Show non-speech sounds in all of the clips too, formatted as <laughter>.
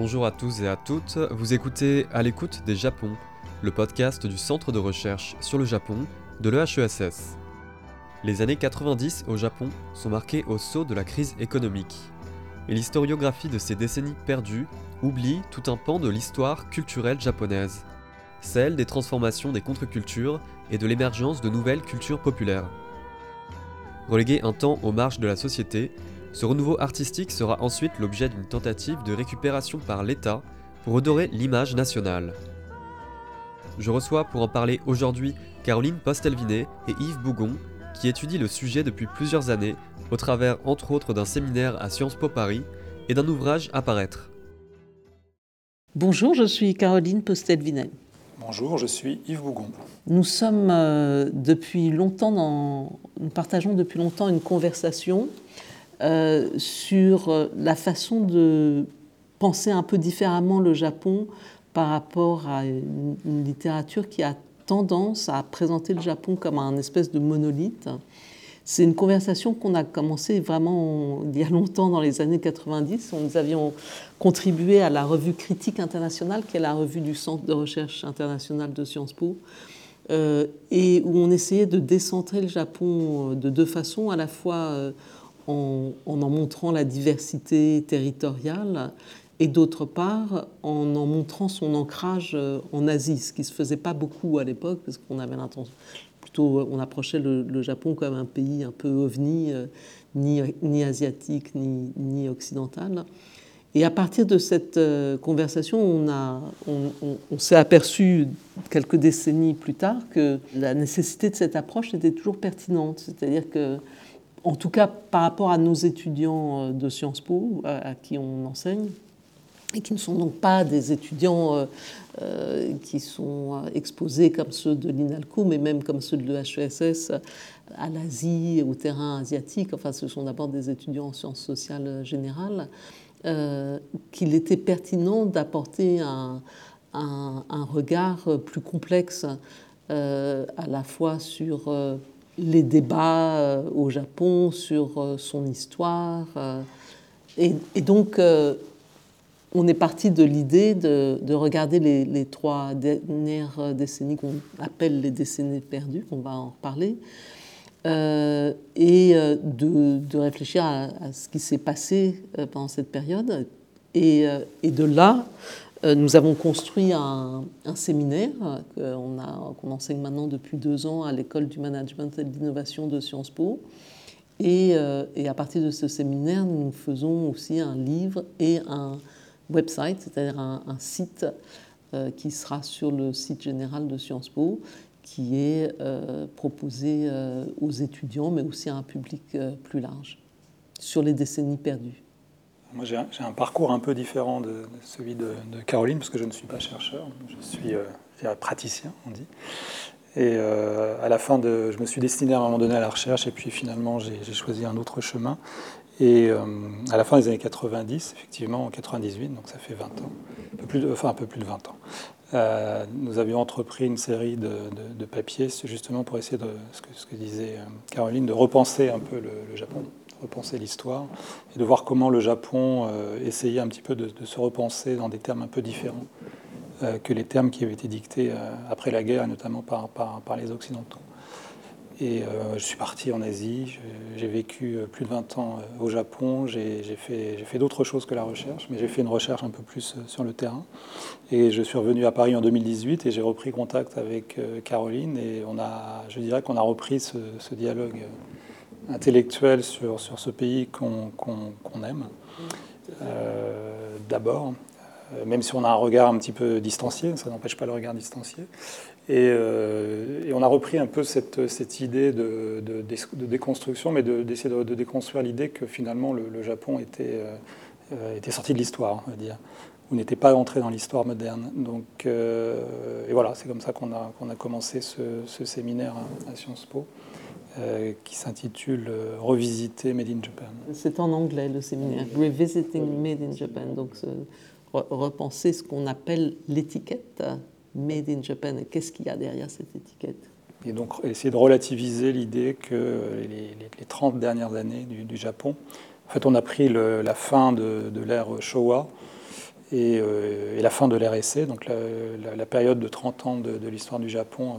Bonjour à tous et à toutes, vous écoutez À l'écoute des Japon, le podcast du Centre de recherche sur le Japon de l'EHESS. Les années 90 au Japon sont marquées au saut de la crise économique. Et l'historiographie de ces décennies perdues oublie tout un pan de l'histoire culturelle japonaise, celle des transformations des contre-cultures et de l'émergence de nouvelles cultures populaires. Relégué un temps aux marges de la société, ce renouveau artistique sera ensuite l'objet d'une tentative de récupération par l'État pour redorer l'image nationale. Je reçois pour en parler aujourd'hui Caroline Postelvinet et Yves Bougon, qui étudient le sujet depuis plusieurs années au travers entre autres d'un séminaire à Sciences Po Paris et d'un ouvrage à paraître. Bonjour, je suis Caroline Postelvinet. Bonjour, je suis Yves Bougon. Nous sommes euh, depuis longtemps nous partageons depuis longtemps une conversation euh, sur euh, la façon de penser un peu différemment le Japon par rapport à une, littérature qui a tendance à présenter le Japon comme un espèce de monolithe. C'est une conversation qu'on a commencé vraiment il y a longtemps, dans les années 90. Nous avions contribué à la revue Critique internationale, qui est la revue du Centre de recherche internationale de Sciences Po, euh, et où on essayait de décentrer le Japon de deux façons, à la fois en, en, montrant la diversité territoriale et d'autre part en en montrant son ancrage euh, en Asie, ce qui ne se faisait pas beaucoup à l'époque, parce qu'on avait l'intention, on approchait le, Japon comme un pays un peu ovni, euh, ni, asiatique, ni, occidental. Et à partir de cette euh, conversation, on, on s'est aperçu quelques décennies plus tard que la nécessité de cette approche était toujours pertinente. C'est-à-dire que en tout cas par rapport à nos étudiants euh, de Sciences Po, à, qui on enseigne, et qui ne sont donc pas des étudiants euh, euh, qui sont exposés comme ceux de l'INALCO, mais même comme ceux de l'EHESS à l'Asie, au terrain asiatique, enfin ce sont d'abord des étudiants en sciences sociales générales, qu'il était pertinent d'apporter un, regard plus complexe à la fois sur les débats euh, au Japon sur euh, son histoire. Euh, et, donc, on est parti de l'idée de, regarder les, trois dernières décennies qu'on appelle les décennies perdues, on va en reparler, et de, réfléchir à, ce qui s'est passé pendant cette période. Et, de là, euh, nous avons construit un, séminaire qu'on enseigne maintenant depuis deux ans à l'école du management et de l'innovation de Sciences Po. Euh, et, à partir de ce séminaire, nous faisons aussi un livre et un website, c'est-à-dire un, site euh, qui sera sur le site général de Sciences Po, qui est proposé aux étudiants, mais aussi à un public plus large, sur les décennies perdues. Moi, j'ai un, parcours un peu différent de, celui de, Caroline, parce que je ne suis pas chercheur, je suis euh, praticien, on dit. Et euh, à la fin, de, je me suis destiné à un moment donné à la recherche, et puis finalement, j'ai choisi un autre chemin. Et euh, à la fin des années 90, effectivement, en 98, donc ça fait 20 ans, un peu plus enfin un peu plus de 20 ans, nous avions entrepris une série de, papiers justement pour essayer de, ce que, disait Caroline, de repenser un peu le Japon repenser l'histoire et de voir comment le Japon euh, essayait un petit peu de, se repenser dans des termes un peu différents euh, que les termes qui avaient été dictés euh, après la guerre, notamment par, par, par les Occidentaux. Et je suis parti en Asie, j'ai vécu plus de 20 ans au Japon, j'ai fait, d'autres choses que la recherche, mais j'ai fait une recherche un peu plus sur le terrain. Et je suis revenu à Paris en 2018 et j'ai repris contact avec Caroline et on a, je dirais qu'on a repris ce, dialogue intellectuel sur, ce pays qu'on aime, euh, d'abord, euh, même si on a un regard un petit peu distancié, ça n'empêche pas le regard distancié. Et, euh, et, on a repris un peu cette, cette idée de, de, de, déconstruction, mais d'essayer de, déconstruire l'idée que finalement le, Japon était, était sorti de l'histoire, on va dire, ou n'était pas entré dans l'histoire moderne. Donc, et voilà, c'est comme ça qu'on a, commencé ce, ce séminaire à Sciences Po. Euh, qui s'intitule euh, Revisiter Made in Japan. C'est en anglais le séminaire, Revisiting Made in Japan, donc repenser ce qu'on appelle l'étiquette Made in Japan et qu'est-ce qu'il y a derrière cette étiquette? Et donc essayer de relativiser l'idée que les, les, 30 dernières années du, Japon, en fait on a pris la fin de, l'ère Showa et, et, la fin de l'ère essai, donc la, période de 30 ans de, l'histoire du Japon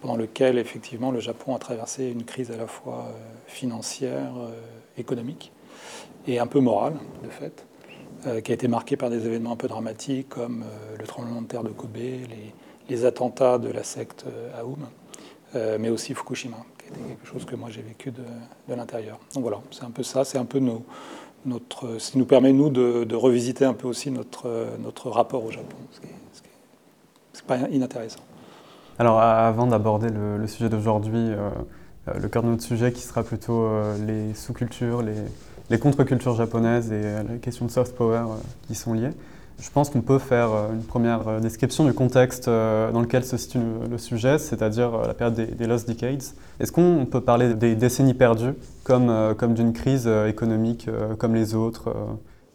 pendant lequel effectivement le Japon a traversé une crise à la fois euh, financière, euh, économique et un peu morale de fait, euh, qui a été marquée par des événements un peu dramatiques comme le tremblement de terre de Kobe, les, attentats de la secte Aoum, mais aussi Fukushima, qui était quelque chose que moi j'ai vécu de, l'intérieur. Donc voilà, c'est un peu ça, c'est un peu notre, ce qui nous permet nous de, revisiter un peu aussi notre, notre rapport au Japon, ce qui n'est pas inintéressant. Alors avant d'aborder le, sujet d'aujourd'hui, euh, euh, le cœur de notre sujet qui sera plutôt euh, les sous-cultures, les, contre-cultures japonaises et les questions de soft power qui sont liées, je pense qu'on peut faire une première description du contexte dans lequel se situe le sujet, c'est-à-dire la période des, Lost Decades. Est-ce qu'on peut parler des décennies perdues comme, comme d'une crise économique comme les autres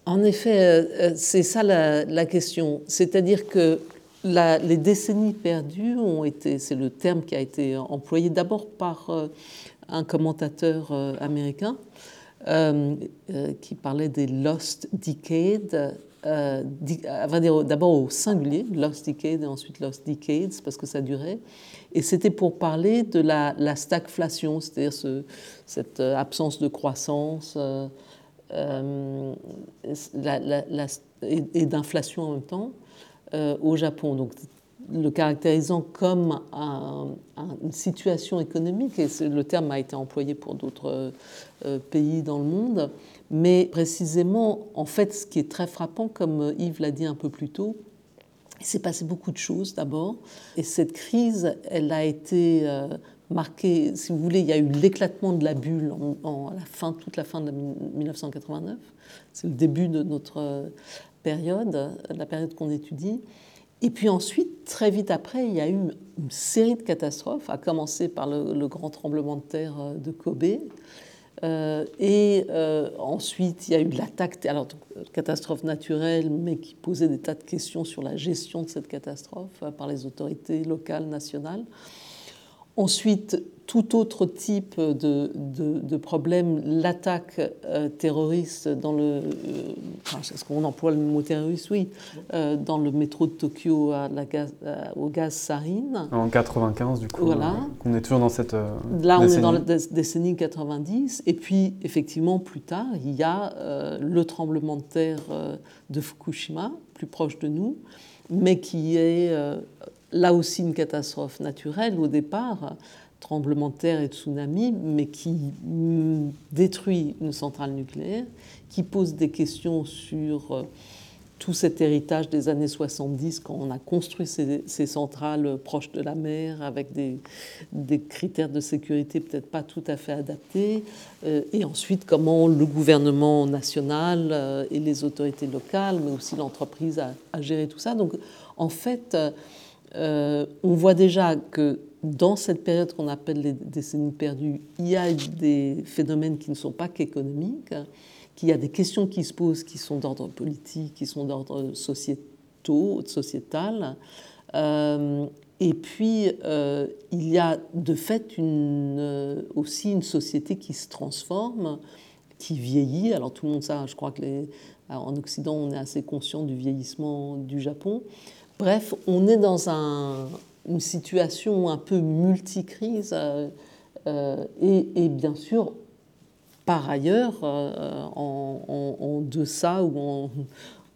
En effet, c'est ça la, la question. C'est-à-dire que les décennies perdues ont été, c'est le terme qui a été employé d'abord par euh, un commentateur euh, américain euh, qui parlait des lost decades, d'abord au singulier, lost decade et ensuite lost decades parce que ça durait. Et c'était pour parler de la, stagflation, c'est-à-dire ce, cette absence de croissance et d'inflation en même temps. Euh, au Japon. Le caractérisant comme une situation économique, et le terme a été employé pour d'autres euh, pays dans le monde, mais précisément, en fait, ce qui est très frappant, comme Yves l'a dit un peu plus tôt, il s'est passé beaucoup de choses d'abord, et cette crise, elle a été euh, marquée, si vous voulez, il y a eu l'éclatement de la bulle en, la fin, toute la fin de 1989, c'est le début de notre période, la période qu'on étudie. Et puis ensuite, très vite après, il y a eu une série de catastrophes, à commencer par le, grand tremblement de terre euh, de Kobe. Euh, et euh, ensuite, il y a eu l'attaque, alors catastrophe naturelle, mais qui posait des tas de questions sur la gestion de cette catastrophe par les autorités locales, nationales. Ensuite, tout autre type de, de, problème, l'attaque euh, terroriste dans le. Euh, est-ce qu'on emploie le mot terroriste Oui. Euh, dans le métro de Tokyo à la gaz, au gaz sarine. En 95, du coup. Voilà. on est toujours dans cette. Là, on est dans la décennie 90. Et puis, effectivement, plus tard, il y a le tremblement de terre de Fukushima, plus proche de nous, mais qui est là aussi une catastrophe naturelle au départ, tremblement de terre et tsunami, mais qui détruit une centrale nucléaire, qui pose des questions sur euh, tout cet héritage des années 70 quand on a construit ces, centrales proches de la mer avec des, critères de sécurité peut-être pas tout à fait adaptés. Euh, et ensuite, comment le gouvernement national euh, et les autorités locales, mais aussi l'entreprise a, géré tout ça. Donc en fait, on voit déjà que dans cette période qu'on appelle les décennies perdues, il y a des phénomènes qui ne sont pas qu'économiques, qu'il y a des questions qui se posent qui sont d'ordre politique, qui sont d'ordre sociétaux, sociétal. Euh, et puis, euh, il y a de fait une, aussi une société qui se transforme, qui vieillit. Alors tout le monde sait, je crois que en Occident, on est assez conscient du vieillissement du Japon. Bref, on est dans une situation un peu multicrise euh, euh, et, bien sûr, par ailleurs, euh, en, deçà ou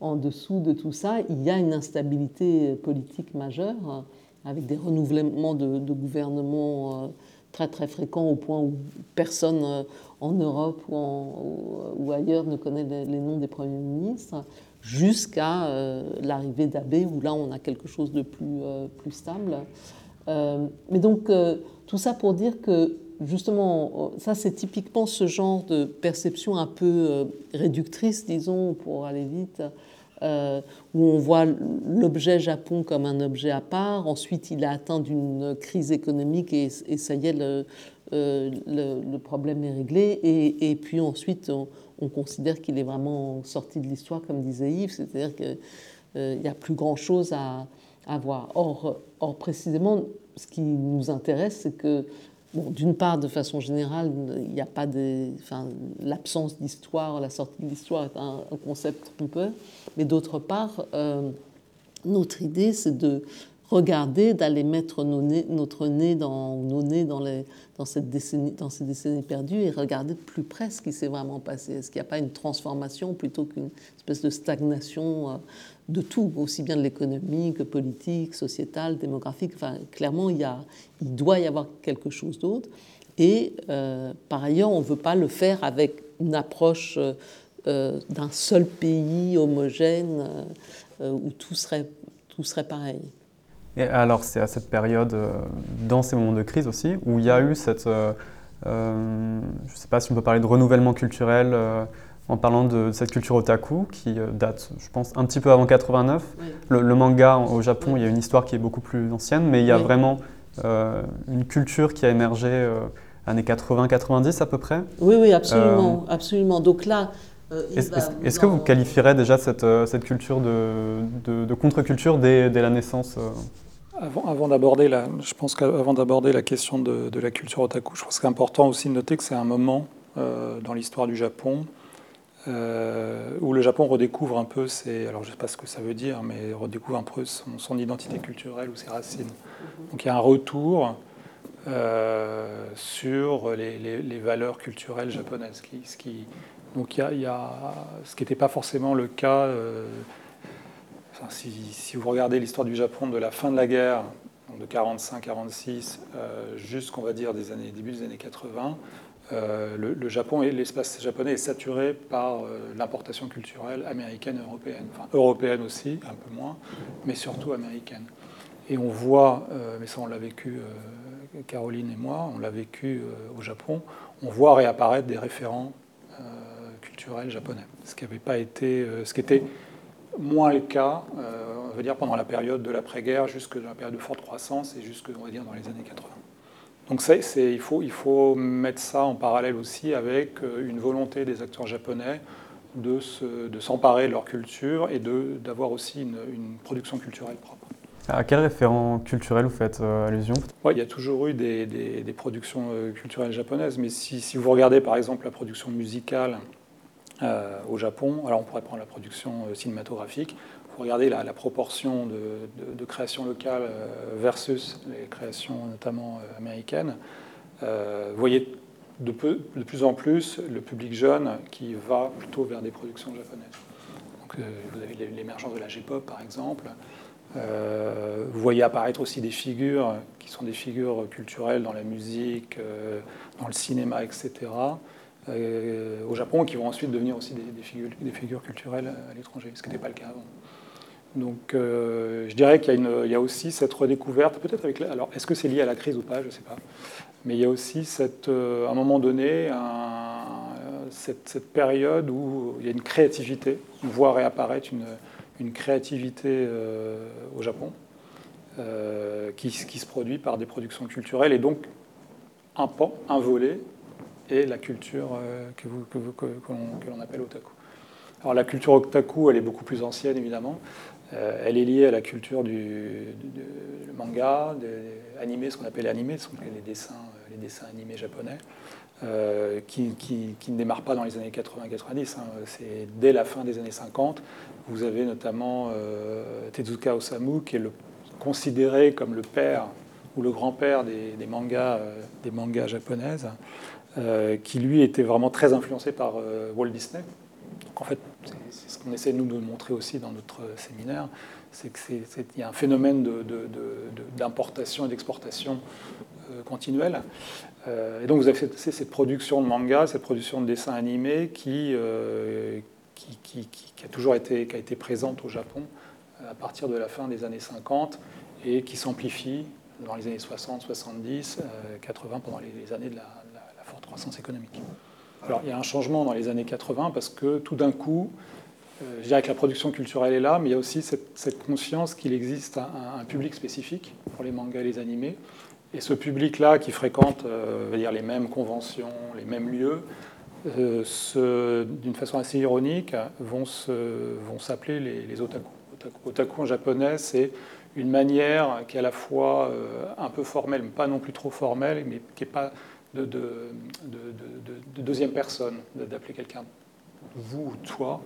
en, dessous de tout ça, il y a une instabilité politique majeure avec des renouvellements de, gouvernements très très fréquents au point où personne en Europe ou, ailleurs ne connaît les noms des premiers ministres jusqu'à euh, l'arrivée d'Abbé, où là on a quelque chose de plus, euh, stable. Euh, mais donc tout ça pour dire que justement, ça c'est typiquement ce genre de perception un peu réductrice, disons, pour aller vite, où on voit l'objet Japon comme un objet à part, ensuite il est atteint d'une crise économique et, ça y est, le, le, problème est réglé, et, et puis ensuite on, on considère qu'il est vraiment sorti de l'histoire, comme disait Yves, c'est-à-dire qu'il euh, n'y a plus grand-chose à, à voir. Or, or, précisément, ce qui nous intéresse, c'est que, bon, d'une part, de façon générale, il n'y a pas des. Enfin, l'absence d'histoire, la sortie de l'histoire est un, concept trompeur, mais d'autre part, euh, notre idée, c'est de regarder, d'aller mettre notre nez nos nez dans, cette décennie, dans ces décennies perdues et regarder de plus près ce qui s'est vraiment passé. Est-ce qu'il n'y a pas une transformation plutôt qu'une espèce de stagnation euh, de tout, aussi bien de l'économie que politique, sociétale, démographique? Enfin, clairement, il, doit y avoir quelque chose d'autre. Et euh, par ailleurs, on ne veut pas le faire avec une approche euh, d'un seul pays homogène où tout serait pareil. Et alors, c'est à cette période, euh, dans ces moments de crise aussi, où il y a eu cette. Euh, euh, je ne sais pas si on peut parler de renouvellement culturel en parlant de cette culture otaku qui date, je pense, un petit peu avant 89. Le, manga au Japon, il y a une histoire qui est beaucoup plus ancienne, mais il y a vraiment une culture qui a émergé années 80-90 à peu près. Oui, oui, absolument, absolument. Donc là, est-ce que vous qualifierez déjà cette, cette culture de, de, contre-culture dès, dès, la naissance avant, d'aborder la, je pense qu'avant d'aborder la question de, la culture otaku, je pense que c'est important aussi de noter que c'est un moment euh, dans l'histoire du Japon euh, où le Japon redécouvre un peu ses, alors je sais pas ce que ça veut dire, mais redécouvre un peu son, identité culturelle ou ses racines. Donc il y a un retour euh, sur les, valeurs culturelles japonaises, donc y a, ce qui n'était pas forcément le cas si, vous regardez l'histoire du Japon de la fin de la guerre, de 45-46, euh, jusqu'on va dire des années, début des années 80, euh, le, Japon et l'espace japonais est saturé par euh, l'importation culturelle américaine et européenne. Enfin, européenne aussi, un peu moins, mais surtout américaine. Et on voit, mais ça on l'a vécu, Caroline et moi, on l'a vécu au Japon, on voit réapparaître des référents culturels japonais. Ce qui n'avait pas été, ce qui était moins le cas, euh, on va dire, pendant la période de l'après-guerre, jusque dans la période de forte croissance et jusque, on va dire, dans les années 80. Donc il, faut, il faut mettre ça en parallèle aussi avec euh, une volonté des acteurs japonais de, s'emparer de, leur culture et d'avoir aussi une, production culturelle propre. À quel référent culturel vous faites euh, allusion? Il y a toujours eu des, productions culturelles japonaises, mais si, si, vous regardez par exemple la production musicale au Japon. Alors on pourrait prendre la production euh, cinématographique. Vous regardez la, proportion de, création locale euh, versus les créations notamment américaines. vous voyez de, de, plus en plus le public jeune qui va plutôt vers des productions japonaises. Vous avez l'émergence de la J-pop par exemple. vous voyez apparaître aussi des figures qui sont des figures culturelles dans la musique, dans le cinéma, etc. Euh, au Japon qui vont ensuite devenir aussi des, figures, culturelles à l'étranger, ce qui n'était pas le cas avant. Donc euh, je dirais qu'il y, a aussi cette redécouverte, peut-être avec... alors est-ce que c'est lié à la crise ou pas, je ne sais pas. Mais il y a aussi euh, à un moment donné cette, période où il y a une créativité, on voit réapparaître une, créativité au Japon qui, se produit par des productions culturelles et donc un pan, un volet et la culture euh, que, l'on appelle otaku. Alors la culture otaku, elle est beaucoup plus ancienne évidemment. Euh, elle est liée à la culture du, manga, des animés, ce qu'on appelle les animés, ce sont les dessins, les dessins animés japonais, euh, qui, ne démarrent pas dans les années 80-90. Hein. C'est dès la fin des années 50. Vous avez notamment Tezuka Osamu, qui est considéré comme le père ou le grand-père des mangas japonaises. Euh, qui lui était vraiment très influencé par euh, Walt Disney. En fait, c'est ce qu'on essaie nous de montrer aussi dans notre séminaire, c'est qu'il y a un phénomène d'importation et d'exportation euh, continuelle. et donc vous avez cette, production de manga, cette production de dessins animés qui, a toujours été, qui a été présente au Japon à partir de la fin des années 50 et qui s'amplifie dans les années 60, 70, 80 pendant les années de la, croissance économique. Alors il y a un changement dans les années 80 parce que tout d'un coup, euh, je dirais que la production culturelle est là, mais il y a aussi cette, conscience qu'il existe un, public spécifique pour les mangas et les animés. Et ce public-là qui fréquente euh, dire, les mêmes conventions, les mêmes lieux, euh, d'une façon assez ironique, vont s'appeler les, les otaku. otaku. Otaku en japonais, c'est une manière qui est à la fois un peu formelle, mais pas non plus trop formelle, mais qui n'est pas de, de, deuxième personne, d'appeler quelqu'un vous ou toi,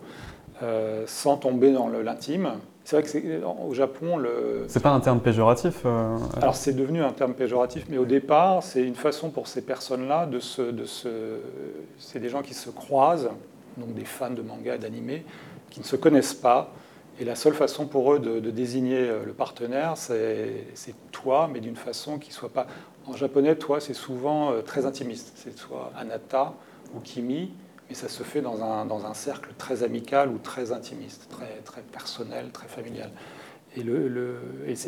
sans tomber dans l'intime. C'est vrai que au Japon, le. C'est pas un terme péjoratif. Alors c'est devenu un terme péjoratif, mais au départ, c'est une façon pour ces personnes-là de se, de se. C'est des gens qui se croisent, donc des fans de manga et d'anime, qui ne se connaissent pas. Et la seule façon pour eux de, désigner euh, le partenaire, c'est toi, mais d'une façon qui soit pas. En japonais, toi, c'est souvent euh, très intimiste. C'est soit anata ou kimi, mais ça se fait dans un, dans un cercle très amical ou très intimiste, très, très personnel, très familial. Et,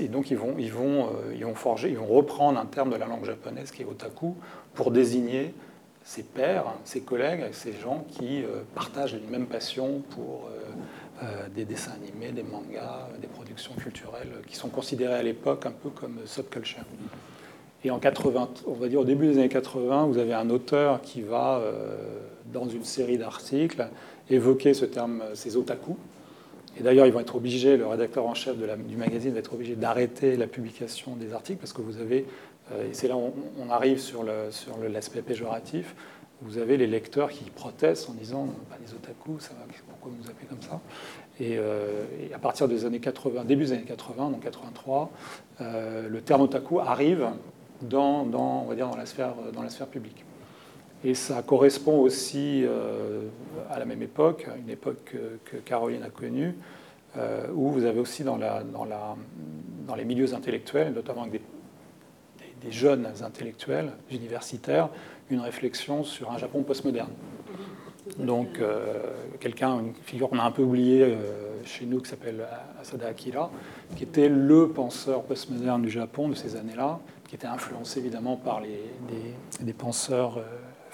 donc ils vont, ils, vont, euh, ils vont forger, ils vont reprendre un terme de la langue japonaise qui est otaku pour désigner ses pairs, ses collègues, ces gens qui euh, partagent une même passion pour des dessins animés, des mangas, des productions culturelles qui sont considérées à l'époque un peu comme subculture. Et en 80, on va dire au début des années 80, vous avez un auteur qui va, dans une série d'articles, évoquer ce terme, ces otaku. Et d'ailleurs, ils vont être obligés, le rédacteur en chef du magazine va être obligé d'arrêter la publication des articles parce que vous avez euh, et c'est là où on arrive sur l'aspect péjoratif. Vous avez les lecteurs qui protestent en disant bah, les otaku, ça va, pourquoi vous nous appelez comme ça? Euh, et, à partir des années 80, début des années 80, donc 83, euh, le terme otaku arrive dans, la sphère, publique. Et ça correspond aussi à la même époque, une époque que, Caroline a connue, où vous avez aussi dans, les milieux intellectuels, notamment avec des jeunes intellectuels universitaires une réflexion sur un Japon postmoderne. Donc, euh, quelqu'un, une figure qu'on a un peu oubliée euh, chez nous, qui s'appelle Asada Akira, qui était le penseur postmoderne du Japon de ces années-là, qui était influencé évidemment par les, des, penseurs euh,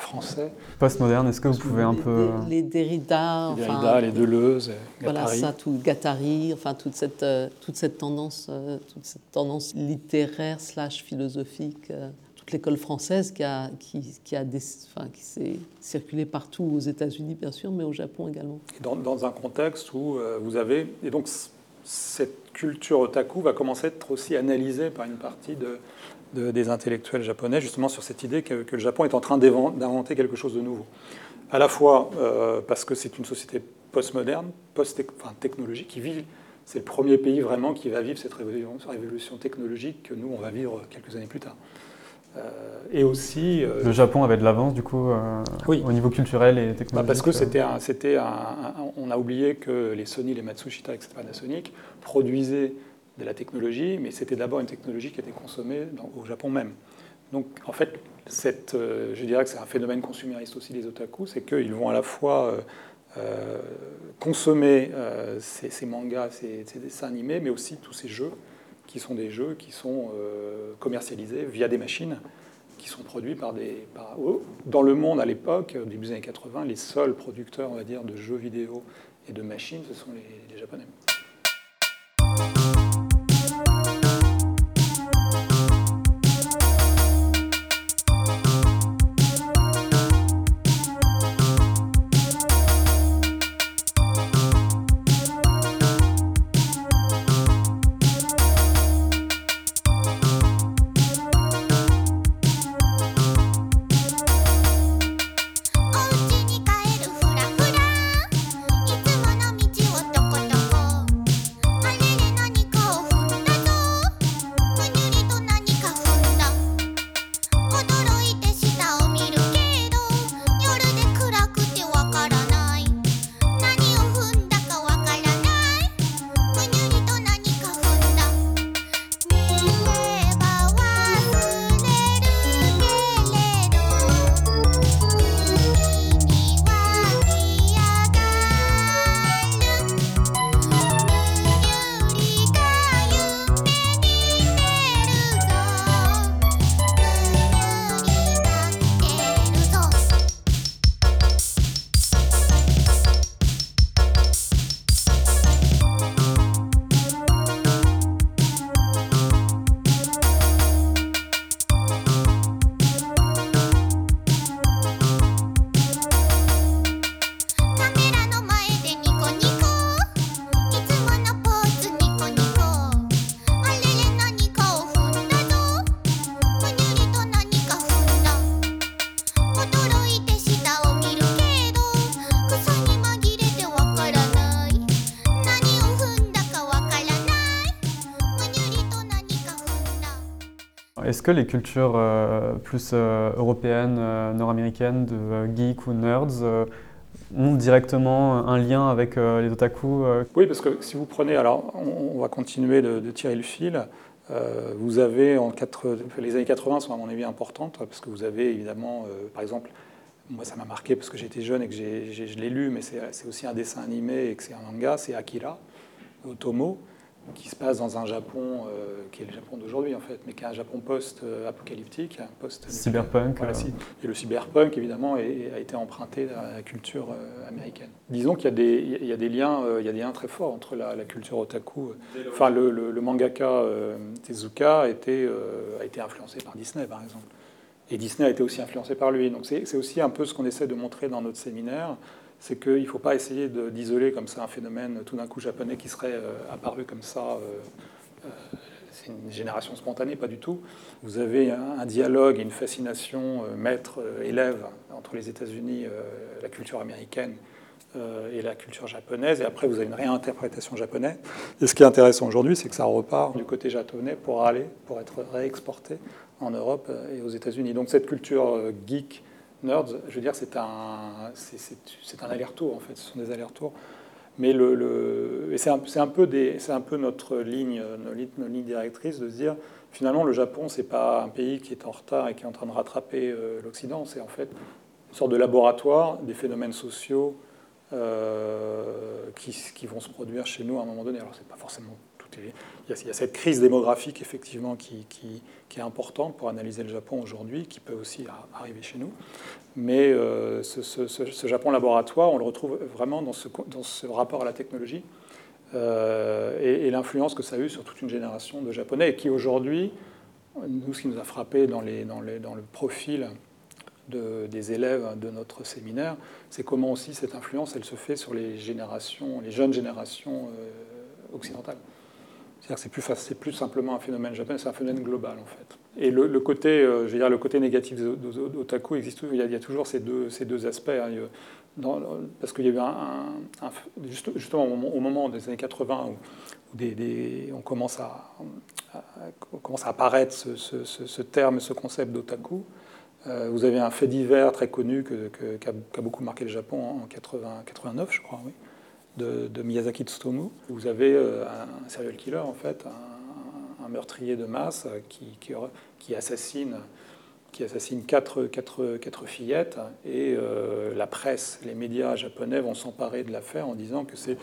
français. Postmoderne, est-ce que vous pouvez un peu... Les, Derrida, les, Derrida, les Deleuze, Voilà, ça, tout Gattari, enfin toute cette, euh, toute cette tendance, euh, toute cette tendance littéraire slash philosophique, euh, toute l'école française qui a, qui, qui a des, enfin, qui s'est circulée partout aux États-Unis bien sûr, mais au Japon également. dans, dans, un contexte où vous avez et donc cette culture otaku va commencer à être aussi analysée par une partie de des intellectuels japonais, justement sur cette idée que, le Japon est en train d'inventer quelque chose de nouveau. À la fois euh, parce que c'est une société postmoderne, post-technologique, qui vit, c'est le premier pays vraiment qui va vivre cette révolution, révolution technologique que nous, on va vivre quelques années plus tard. Euh, et aussi. Euh, le Japon avait de l'avance, du coup, au niveau culturel et technologique bah, Parce que c'était c'était on a oublié que les Sony, les Matsushita, etc., Panasonic, produisaient de la technologie, mais c'était d'abord une technologie qui était consommée au Japon même. Donc en fait, cette, euh, je dirais que c'est un phénomène consumériste aussi des otaku, c'est qu'ils vont à la fois euh, euh, consommer ces, mangas, ces, dessins animés, mais aussi tous ces jeux qui sont des jeux qui sont commercialisés via des machines qui sont produits par des... dans le monde à l'époque, début des années 80, les seuls producteurs, on va dire, de jeux vidéo et de machines, ce sont les Japonais. Est-ce que les cultures plus européennes, nord-américaines, de geeks ou nerds, ont directement un lien avec les otaku Oui, parce que si vous prenez, alors on, va continuer de, tirer le fil. vous avez en les années 80 sont à mon avis importantes parce que vous avez évidemment, par exemple, moi ça m'a marqué parce que j'étais jeune et que je l'ai lu, mais c'est aussi un dessin animé et que c'est un manga, c'est Akira, Otomo, qui se passe dans un Japon euh, qui est le Japon d'aujourd'hui en fait, mais qui est un Japon post-apocalyptique, post cyberpunk. Voilà, euh. Et le cyberpunk évidemment a été emprunté à la culture euh, américaine. Disons qu'il y, y, a des liens, il y a des liens très forts entre la, culture otaku. Enfin, le, le, mangaka Tezuka a été, a été influencé par Disney par exemple. Et Disney a été aussi influencé par lui. Donc c'est aussi un peu ce qu'on essaie de montrer dans notre séminaire, c'est qu'il ne faut pas essayer d'isoler comme ça un phénomène tout d'un coup japonais qui serait euh, apparu comme ça. Euh, euh, c'est une génération spontanée, pas du tout. Vous avez un, dialogue une fascination maître-élève entre les États-Unis, la culture américaine et la culture japonaise. Et après, vous avez une réinterprétation japonaise. Et ce qui est intéressant aujourd'hui, c'est que ça repart du côté japonais pour aller, pour être réexporté en Europe et aux États-Unis. Donc cette culture geek nerds, je veux dire, c'est un, aller-retour en fait, ce sont des allers-retours. Mais c'est un peu notre ligne, notre ligne directrice de se dire finalement le Japon c'est pas un pays qui est en retard et qui est en train de rattraper euh, l'Occident, c'est en fait une sorte de laboratoire des phénomènes sociaux euh, qui, qui, vont se produire chez nous à un moment donné. Alors c'est pas forcément il y, a, cette crise démographique effectivement qui, est importante pour analyser le Japon aujourd'hui, qui peut aussi arriver chez nous. Mais euh, ce, Japon laboratoire, on le retrouve vraiment dans ce, rapport à la technologie euh, et, l'influence que ça a eu sur toute une génération de Japonais et qui aujourd'hui, nous, ce qui nous a frappé dans, le profil de, des élèves de notre séminaire, c'est comment aussi cette influence, elle se fait sur les générations, les jeunes générations euh, occidentales. C'est plus, simplement un phénomène japonais, c'est un phénomène global en fait. Et le, côté, euh, je veux dire, le côté négatif d'Otaku existe il y, a, il y a toujours ces deux, aspects. Hein. parce qu'il y a eu un, justement au moment des années 80 où, on, commence à, apparaître ce, terme, ce concept d'otaku. Euh, vous avez un fait divers très connu qui, a, beaucoup marqué le Japon en 80, 89, je crois, oui de, Miyazaki Tsutomu. Vous avez euh, un serial killer, en fait, un, meurtrier de masse qui, qui, assassine, qui assassine quatre, fillettes. Et euh, la presse, les médias japonais vont s'emparer de l'affaire en disant que c'est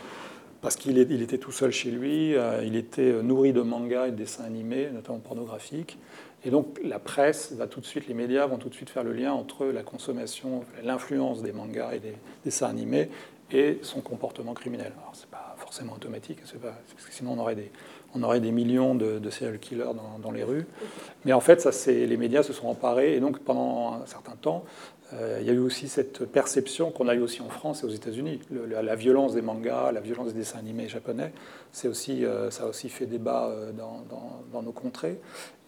parce qu'il il était tout seul chez lui, euh, il était nourri de mangas et de dessins animés, notamment pornographiques. Et donc la presse va tout de suite, les médias vont tout de suite faire le lien entre la consommation, l'influence des mangas et des dessins animés et son comportement criminel. Alors, c'est pas forcément automatique, pas, parce que sinon on aurait des, on aurait des millions de, serial killers dans, les rues. Mais en fait, ça, les médias se sont emparés, et donc pendant un certain temps, euh, il y a eu aussi cette perception qu'on a eu aussi en France et aux États-Unis. la, violence des mangas, la violence des dessins animés japonais, aussi, euh, ça a aussi fait débat euh, dans, nos contrées.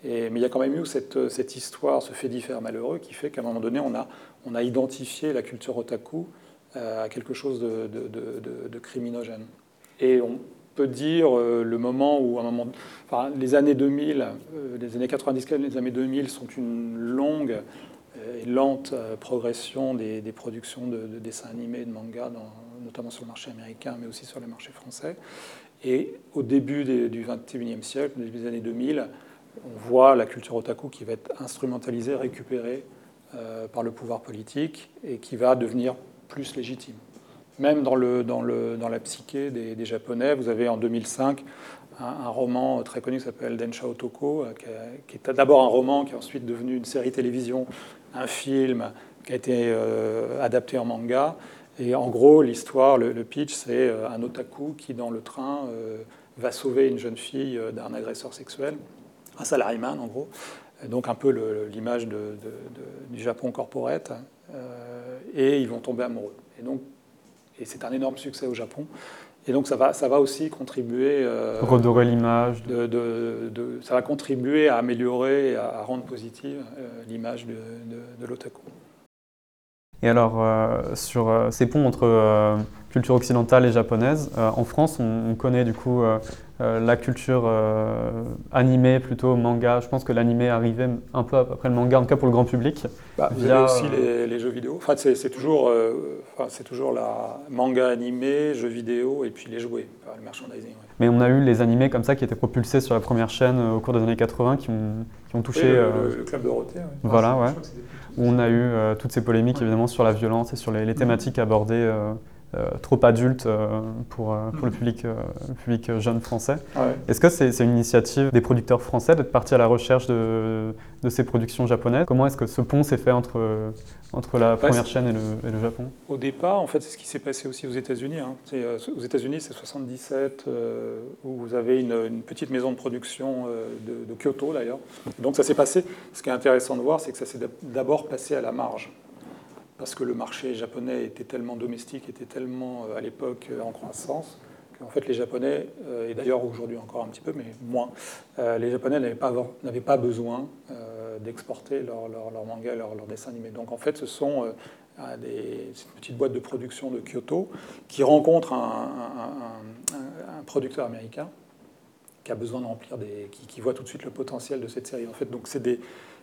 Mais il y a quand même eu cette, cette histoire, ce fait divers malheureux qui fait qu'à un moment donné, on a, on a identifié la culture otaku à quelque chose de, criminogène. Et on peut dire euh, le moment où, un moment, enfin, les années 2000, euh, les années 90, les années 2000 sont une longue et lente progression des, productions de, dessins animés de mangas, notamment sur le marché américain, mais aussi sur le marché français. Et au début du 21e siècle, début des années 2000, on voit la culture otaku qui va être instrumentalisée, récupérée par le pouvoir politique et qui va devenir plus légitime. Même dans, le, dans, le, dans la psyché des, Japonais, vous avez en 2005 un, roman très connu qui s'appelle Densha Otoko, euh, qui, est d'abord un roman qui est ensuite devenu une série télévision, un film qui a été euh, adapté en manga. Et en gros, l'histoire, le, pitch, c'est euh, un otaku qui, dans le train, va sauver une jeune fille d'un agresseur sexuel, un salaryman en gros. Donc un peu l'image du Japon corporate. Euh, et ils vont tomber amoureux. Et donc, et c'est un énorme succès au Japon. Et donc ça va, ça va aussi contribuer. Euh, Redorer l'image. De, de, ça va contribuer à améliorer, à, rendre positive euh, l'image de, l'otaku. Et alors, sur ces ponts entre culture occidentale et japonaise, en France, on, connaît du coup la culture animée plutôt, manga. Je pense que l'animé arrivait un peu après le manga, en tout cas pour le grand public. Bah, vous avez aussi les, jeux vidéo. Enfin, c'est toujours, c'est toujours la manga animé, jeux vidéo et puis les jouets, le merchandising. Mais on a eu les animés comme ça qui étaient propulsés sur la première chaîne euh, au cours des années 80 qui ont, qui ont touché. le, euh, Club Dorothée. Voilà, ouais. Où on a eu euh, toutes ces polémiques évidemment sur la violence et sur les, thématiques abordées. Trop adultes pour, pour le public, public jeune français. Est-ce que c'est une initiative des producteurs français d'être partis à la recherche de, de ces productions japonaises? Comment est-ce que ce pont s'est fait entre, entre la première chaîne et le, Japon? Au départ, en fait, c'est ce qui s'est passé aussi aux États-Unis. Hein. Euh, aux États-Unis, c'est 77, euh, où vous avez une, petite maison de production euh, de, Kyoto, d'ailleurs. Donc ça s'est passé. Ce qui est intéressant de voir, c'est que ça s'est d'abord passé à la marge. Parce que le marché japonais était tellement domestique, était tellement, à l'époque, en croissance, en fait, les Japonais, euh, et d'ailleurs aujourd'hui encore un petit peu, mais moins, euh, les Japonais n'avaient pas, besoin euh, d'exporter leur, leur, leur, manga, leur, dessin animé. Donc en fait, ce sont des, une petite boîte de production de Kyoto qui rencontre un, producteur américain qui a besoin de remplir des. Qui, voit tout de suite le potentiel de cette série. En fait, donc c'est des.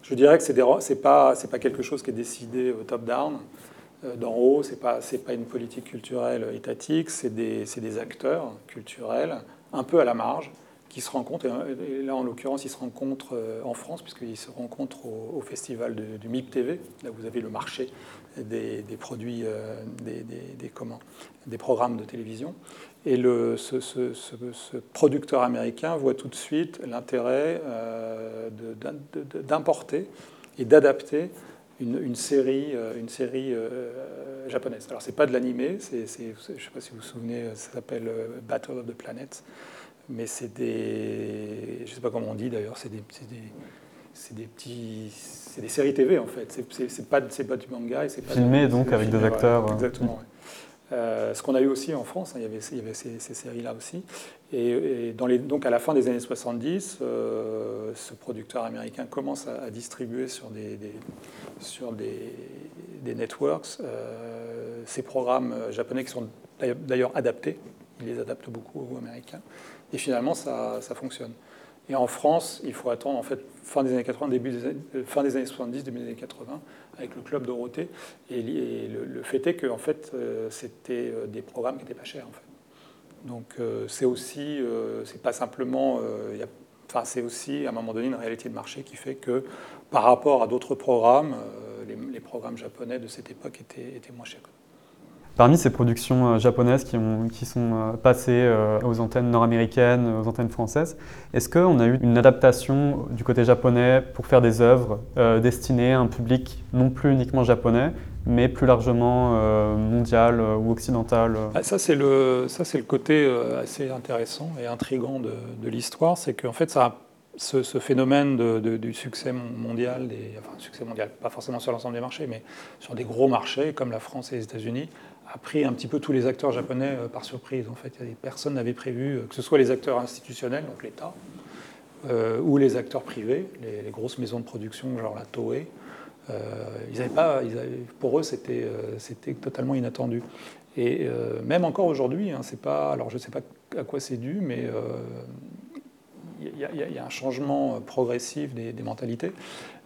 Je dirais que c'est pas, pas quelque chose qui est décidé au top-down. Euh, d'en haut, ce n'est pas, pas une politique culturelle étatique, c'est des, des, acteurs culturels, un peu à la marge, qui se rencontrent, et là en l'occurrence ils se rencontrent euh, en France, puisqu'ils se rencontrent au, festival du MIP TV, là vous avez le marché des, des produits, euh, des, des, comment, des programmes de télévision. Et le, ce, ce, ce, producteur américain voit tout de suite l'intérêt d'importer et d'adapter une, série, une série euh, euh, japonaise. Alors, c'est pas de l'animé, je ne sais pas si vous vous souvenez, ça s'appelle euh, Battle of the Planets, mais c'est des. Je sais pas comment on dit d'ailleurs, c'est des, c'est des petits. C'est des séries TV en fait. C'est pas, pas du manga. Filmé donc avec des acteurs. exactement. Euh, ce qu'on a eu aussi en France, hein, il y avait, il y avait ces, séries-là aussi. Et, dans les, donc à la fin des années 70, euh, ce producteur américain commence à, distribuer sur des, sur des, des networks euh, ces programmes japonais qui sont d'ailleurs adaptés. Il les adapte beaucoup aux Américains. Et finalement, ça, ça fonctionne. Et en France, il faut attendre en fait fin des années 80, début des fin des années 70, début des années 80 avec le club Dorothée. Et, le, fait est que en fait, euh, c'était euh, des programmes qui n'étaient pas chers. En fait. Donc euh, c'est aussi, c'est pas simplement, enfin c'est aussi à un moment donné une réalité de marché qui fait que par rapport à d'autres programmes, les, programmes japonais de cette époque étaient, étaient moins chers. Parmi ces productions euh, japonaises qui, ont, qui sont euh, passées euh, aux antennes nord-américaines, aux antennes françaises, est-ce qu'on a eu une adaptation du côté japonais pour faire des œuvres destinées à un public non plus uniquement japonais, mais plus largement mondial ou occidental ah, Ça, c'est le, le côté assez intéressant et intrigant de, de l'histoire, c'est qu'en fait, ça ce, ce, phénomène de, du succès mondial, des, enfin succès mondial, pas forcément sur l'ensemble des marchés, mais sur des gros marchés comme la France et les États-Unis, a pris un petit peu tous les acteurs japonais euh, par surprise. En fait, personne n'avait prévu, euh, que ce soit les acteurs institutionnels, donc l'État, euh, ou les acteurs privés, les, grosses maisons de production, genre la Toei. ils pas, pour eux, c'était totalement inattendu. Et même encore aujourd'hui, hein, c'est pas, alors je ne sais pas à quoi c'est dû, mais il y, a un changement progressif des mentalités.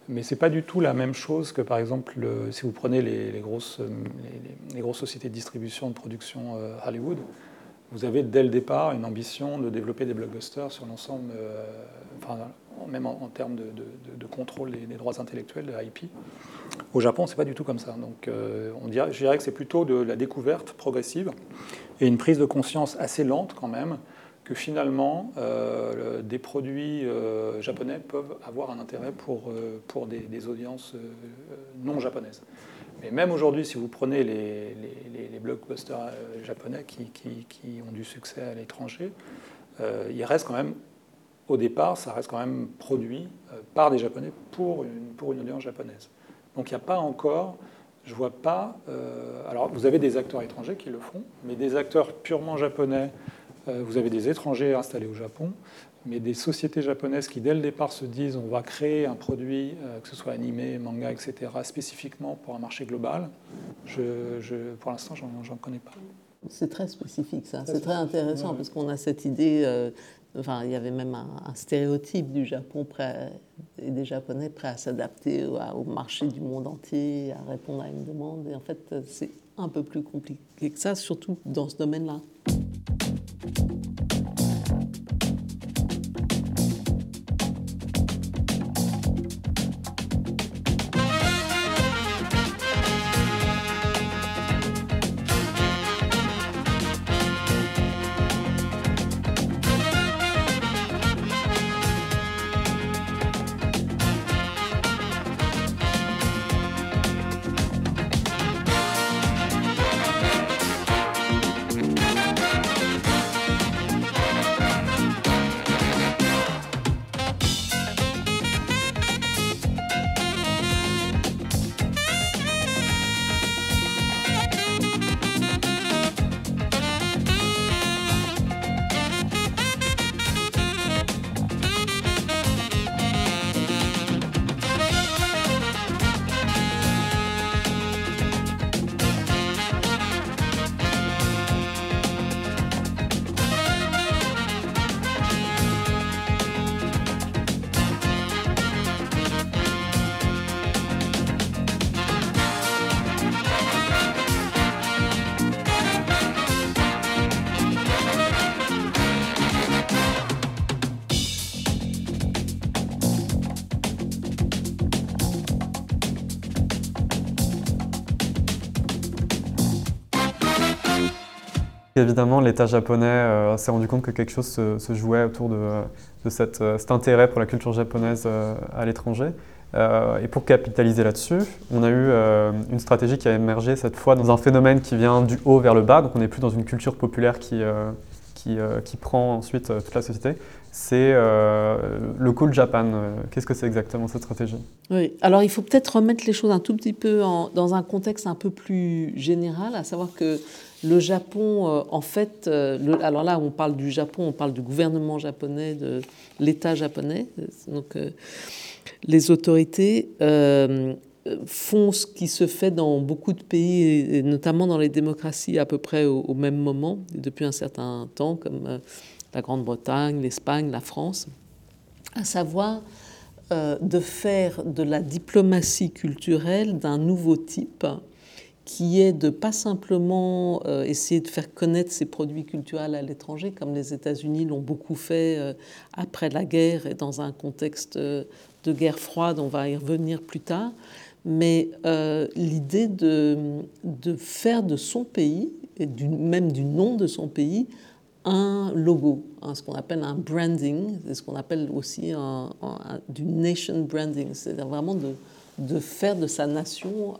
Mais ce n'est pas du tout la même chose que, par exemple, si vous prenez les, grosses, les, grosses, sociétés de distribution, de production euh, Hollywood, vous avez dès le départ une ambition de développer des blockbusters sur l'ensemble, euh, enfin, même en, termes de, contrôle des, droits intellectuels, de IP. Au Japon, ce n'est pas du tout comme ça. Donc, euh, on dirait, je dirais que c'est plutôt de la découverte progressive et une prise de conscience assez lente quand même que finalement, euh, des produits euh, japonais peuvent avoir un intérêt pour, euh, pour des, audiences non japonaises. Mais même aujourd'hui, si vous prenez les, les, blockbusters japonais qui, qui, ont du succès à l'étranger, il reste quand même, au départ, ça reste quand même produit par des Japonais pour une, pour une audience japonaise. Donc il n'y a pas encore, je vois pas. alors vous avez des acteurs étrangers qui le font, mais des acteurs purement japonais vous avez des étrangers installés au Japon, mais des sociétés japonaises qui, dès le départ, se disent on va créer un produit, euh, que ce soit animé, manga, etc., spécifiquement pour un marché global, je, pour l'instant, j'en connais pas. C'est très spécifique, ça. C'est très intéressant parce qu'on a cette idée euh, Enfin, il y avait même un, stéréotype du Japon prêt, et des Japonais prêts à s'adapter au, marché du monde entier, à répondre à une demande. Et en fait, c'est un peu plus compliqué que ça, surtout dans ce domaine-là. Évidemment, l'État japonais euh, s'est rendu compte que quelque chose se, jouait autour de, euh, cet intérêt pour la culture japonaise euh, à l'étranger. et pour capitaliser là-dessus, on a eu une stratégie qui a émergé cette fois dans un phénomène qui vient du haut vers le bas, donc on n'est plus dans une culture populaire qui, qui, prend ensuite toute la société. C'est le Cool Japan. Qu'est-ce que c'est exactement cette stratégie? Oui, alors il faut peut-être remettre les choses un tout petit peu dans un contexte un peu plus général, à savoir que le Japon, euh, en fait, euh, alors là, on parle du Japon, on parle du gouvernement japonais, de l'État japonais. Donc, euh, les autorités font ce qui se fait dans beaucoup de pays, et notamment dans les démocraties, à peu près au, même moment, depuis un certain temps, comme la Grande-Bretagne, l'Espagne, la France, à savoir de faire de la diplomatie culturelle d'un nouveau type qui est de pas simplement euh, essayer de faire connaître ses produits culturels à l'étranger, comme les États-Unis l'ont beaucoup fait euh, après la guerre et dans un contexte euh, de guerre froide, on va y revenir plus tard, mais l'idée de, de, faire de son pays, et même du nom de son pays, un logo, hein, ce qu'on appelle un branding, c'est ce qu'on appelle aussi du nation branding, c'est-à-dire vraiment de, de, faire de sa nation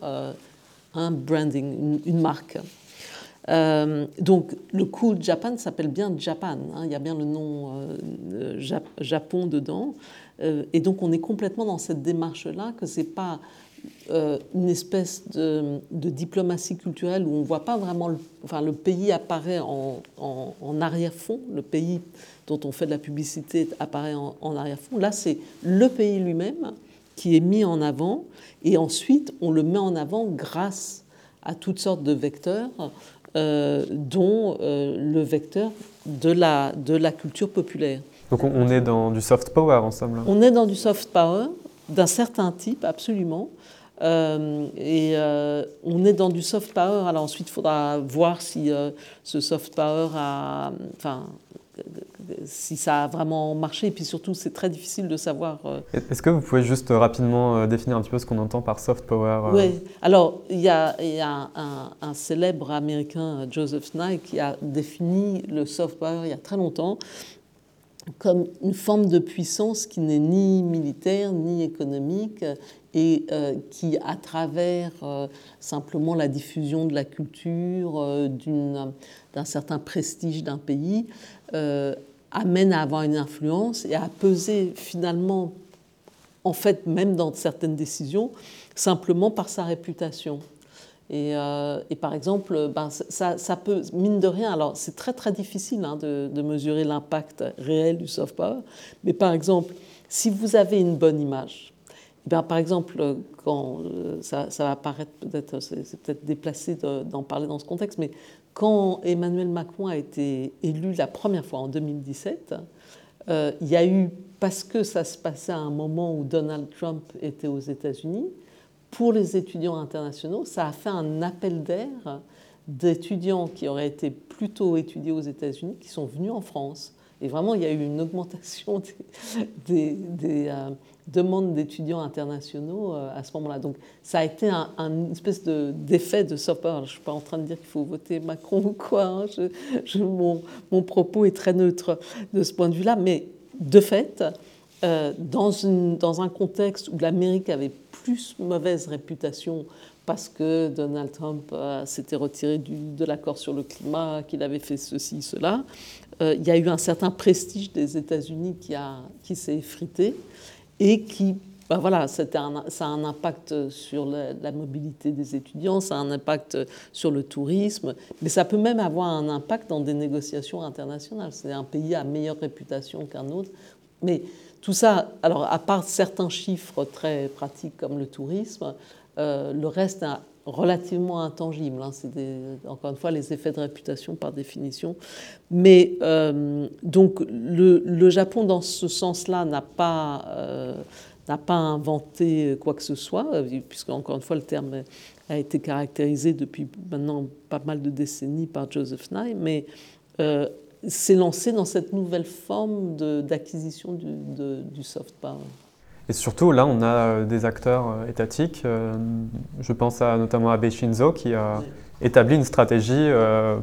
un branding, une, marque. Euh, donc le Cool Japan s'appelle bien Japan, hein, il y a bien le nom euh, Japon dedans, euh, et donc on est complètement dans cette démarche-là, que c'est pas une espèce de, diplomatie culturelle où on voit pas vraiment, le, enfin le pays apparaît en, arrière-fond, le pays dont on fait de la publicité apparaît en arrière-fond. Là c'est le pays lui-même qui est mis en avant et ensuite on le met en avant grâce à toutes sortes de vecteurs, euh, dont euh, le vecteur de la, de la culture populaire. Donc on est dans du soft power ensemble On est dans du soft power d'un certain type, absolument. Euh, et on est dans du soft power. Alors ensuite, il faudra voir si ce soft power a, enfin, si ça a vraiment marché. Et puis surtout, c'est très difficile de savoir. Euh, Est-ce que vous pouvez juste euh, rapidement euh, définir un petit peu ce qu'on entend par soft power Oui, alors il y a, un, célèbre américain, Joseph Nye, qui a défini le soft power il y a très longtemps comme une forme de puissance qui n'est ni militaire ni économique et qui, à travers simplement la diffusion de la culture, d'un certain prestige d'un pays, amène à avoir une influence et à peser finalement, en fait, même dans certaines décisions, simplement par sa réputation. Et, euh, par exemple, ben, ça, peut, mine de rien, alors c'est très très difficile hein, de, mesurer l'impact réel du soft power, mais par exemple, si vous avez une bonne image, ben, par exemple, quand euh, ça, ça va paraître peut-être, c'est peut-être déplacé d'en parler dans ce contexte, mais quand Emmanuel Macron a été élu la première fois en 2017, il y a eu, parce que ça se passait à un moment où Donald Trump était aux États-Unis, pour les étudiants internationaux, ça a fait un appel d'air d'étudiants qui auraient été plutôt étudiés aux États-Unis qui sont venus en France. Et vraiment, il y a eu une augmentation <laughs> des, euh, demandes d'étudiants internationaux euh, à ce moment-là. Donc, ça a été un, espèce d'effet de, power. Je ne suis pas en train de dire qu'il faut voter Macron ou quoi. Hein. Mon, propos est très neutre de ce point de vue-là. Mais de fait, euh, dans, un contexte où l'Amérique avait plus mauvaise réputation parce que Donald Trump s'était retiré de l'accord sur le climat, qu'il avait fait ceci, cela, euh, il y a eu un certain prestige des États-Unis qui s'est effrité et qui, ben voilà, ça a un impact sur la, mobilité des étudiants, ça a un impact sur le tourisme, mais ça peut même avoir un impact dans des négociations internationales. C'est un pays à meilleure réputation qu'un autre. Mais tout ça, alors à part certains chiffres très pratiques comme le tourisme, euh, le reste a relativement intangible. Hein. C'est encore une fois les effets de réputation par définition. Mais euh, donc le, Japon, dans ce sens-là, n'a pas, euh, n'a pas inventé quoi que ce soit, puisque encore une fois le terme a été caractérisé depuis maintenant pas mal de décennies par Joseph Nye, mais euh, s'est lancé dans cette nouvelle forme d'acquisition du soft power. Et surtout, là, on a euh, des acteurs euh, étatiques. Euh, je pense à, notamment à Abe Shinzo qui a établi une stratégie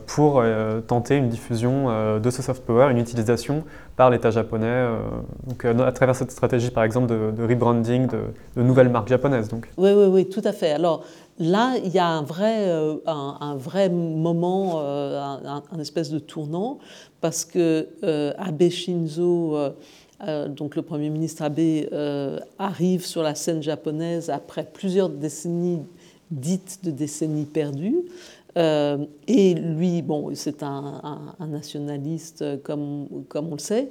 pour tenter une diffusion de ce soft power, une utilisation par l'État japonais, donc, à travers cette stratégie, par exemple, de, rebranding de, nouvelles marques japonaises. Donc. Oui, oui, oui, tout à fait. Alors là, il y a un vrai, un, vrai moment, un, un, espèce de tournant, parce que Abe Shinzo euh, donc le Premier ministre Abe euh, arrive sur la scène japonaise après plusieurs décennies dites de décennies perdues. Euh, et lui, bon, c'est un, nationaliste comme, comme on le sait,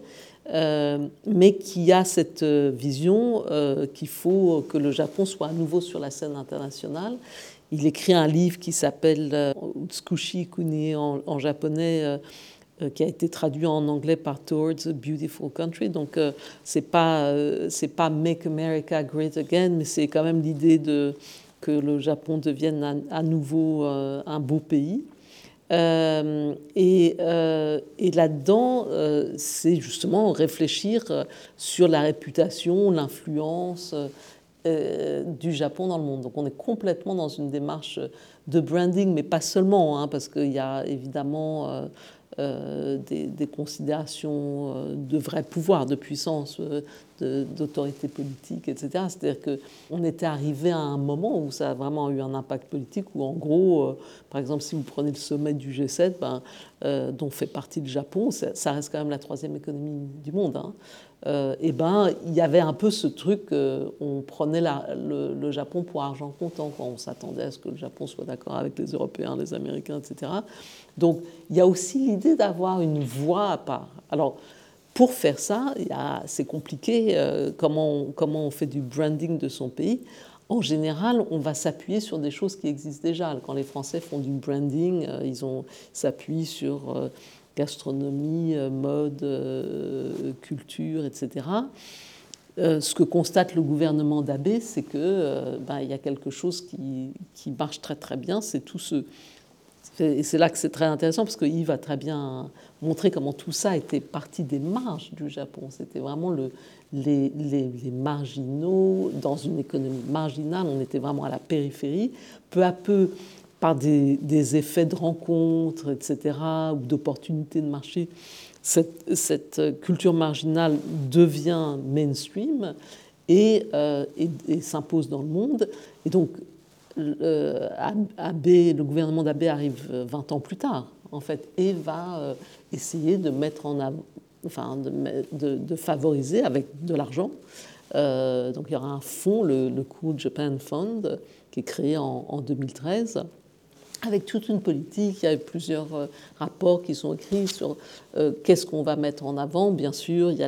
mais qui a cette vision qu'il faut que le Japon soit à nouveau sur la scène internationale. Il écrit un livre qui s'appelle Utsukushi Kuni en japonais qui a été traduit en anglais par Towards a Beautiful Country. Donc, euh, c'est pas, euh, c'est pas Make America Great Again, mais c'est quand même l'idée de que le Japon devienne à, nouveau un beau pays. et, et là-dedans, c'est justement réfléchir sur la réputation, l'influence du Japon dans le monde. Donc on est complètement dans une démarche de branding, mais pas seulement, hein, parce qu'il y a évidemment euh, des, considérations euh, de vrai pouvoir, de puissance, euh, d'autorité politique, etc. C'est-à-dire qu'on était arrivé à un moment où ça a vraiment eu un impact politique, où en gros, par exemple, si vous prenez le sommet du G7, ben, dont fait partie le Japon, ça, reste quand même la troisième économie du monde. Hein. Et ben, il y avait un peu ce truc, on prenait le, Japon pour argent comptant, quand on s'attendait à ce que le Japon soit d'accord avec les Européens, les Américains, etc. Donc il y a aussi l'idée d'avoir une voix à part. Alors pour faire ça, c'est compliqué euh, comment, on, fait du branding de son pays. En général, on va s'appuyer sur des choses qui existent déjà. Quand les Français font du branding, euh, ils s'appuient sur euh, gastronomie, mode, culture, etc. ce que constate le gouvernement d'Abbé, c'est que ben, il y a quelque chose qui, qui marche très très bien, c'est tout ce et c'est là que c'est très intéressant parce que Yves a très bien montré comment tout ça était parti des marges du Japon. C'était vraiment le, les, les, marginaux dans une économie marginale. On était vraiment à la périphérie. Peu à peu, par des, effets de rencontres, etc., ou d'opportunités de marché, cette, cette, culture marginale devient mainstream et, euh, et, s'impose dans le monde. Et donc, euh, le gouvernement d'Abbé arrive 20 ans plus tard, en fait, et va euh, essayer de mettre en enfin, de, favoriser avec de l'argent. Euh, donc il y aura un fonds, le, le Cool Japan Fund, qui est créé en, 2013 avec toute une politique. Il y a eu plusieurs euh, rapports qui sont écrits sur euh, qu'est-ce qu'on va mettre en avant. Bien sûr, il y a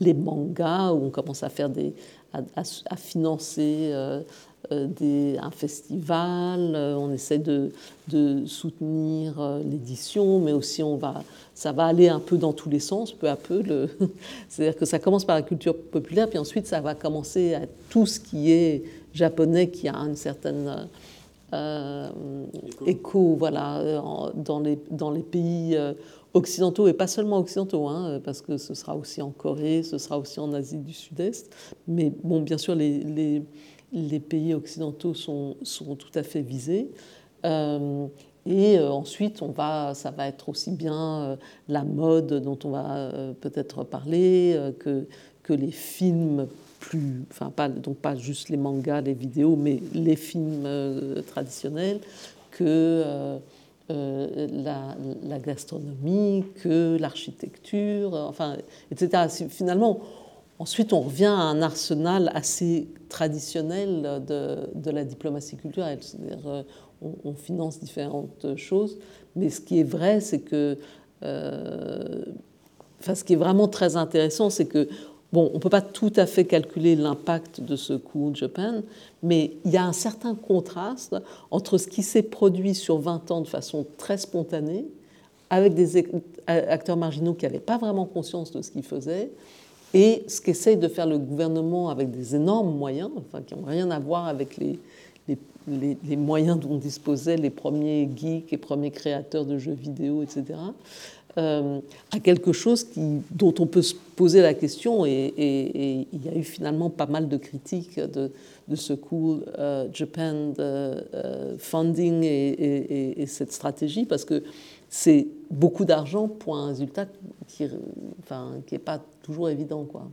les, mangas où on commence à faire des, à, financer euh, un festival. on essaie de, de soutenir l'édition, mais aussi on va, ça va aller un peu dans tous les sens, peu à peu. <laughs> C'est-à-dire que ça commence par la culture populaire, puis ensuite ça va commencer à tout ce qui est japonais, qui a une certaine euh, écho. voilà, dans les, dans les pays euh, occidentaux, et pas seulement occidentaux, hein, parce que ce sera aussi en Corée, ce sera aussi en Asie du Sud-Est. Mais bon, bien sûr, les, les, les, pays occidentaux sont, sont tout à fait visés. Euh, et ensuite, on va, ça va être aussi bien la mode dont on va peut-être parler que, que les films plus, enfin pas, donc pas juste les mangas, les vidéos, mais les films euh, traditionnels, que euh, euh, la, gastronomie, que l'architecture, enfin, etc. Finalement, ensuite on revient à un arsenal assez traditionnel de, la diplomatie culturelle, c'est-à-dire on, finance différentes choses, mais ce qui est vrai, c'est que, enfin, ce qui est vraiment très intéressant, c'est que Bon, on ne peut pas tout à fait calculer l'impact de ce coup Japan, mais il y a un certain contraste entre ce qui s'est produit sur 20 ans de façon très spontanée, avec des acteurs marginaux qui n'avaient pas vraiment conscience de ce qu'ils faisaient, et ce qu'essaye de faire le gouvernement avec des énormes moyens, enfin, qui n'ont rien à voir avec les, les, moyens dont disposaient les premiers geeks et premiers créateurs de jeux vidéo, etc. Euh, à quelque chose dont on peut se poser la question, et, il y a eu finalement pas mal de critiques de, ce coup euh, Japan euh, funding et, cette stratégie, parce que c'est beaucoup d'argent pour un résultat qui n'est pas toujours évident. Quoi.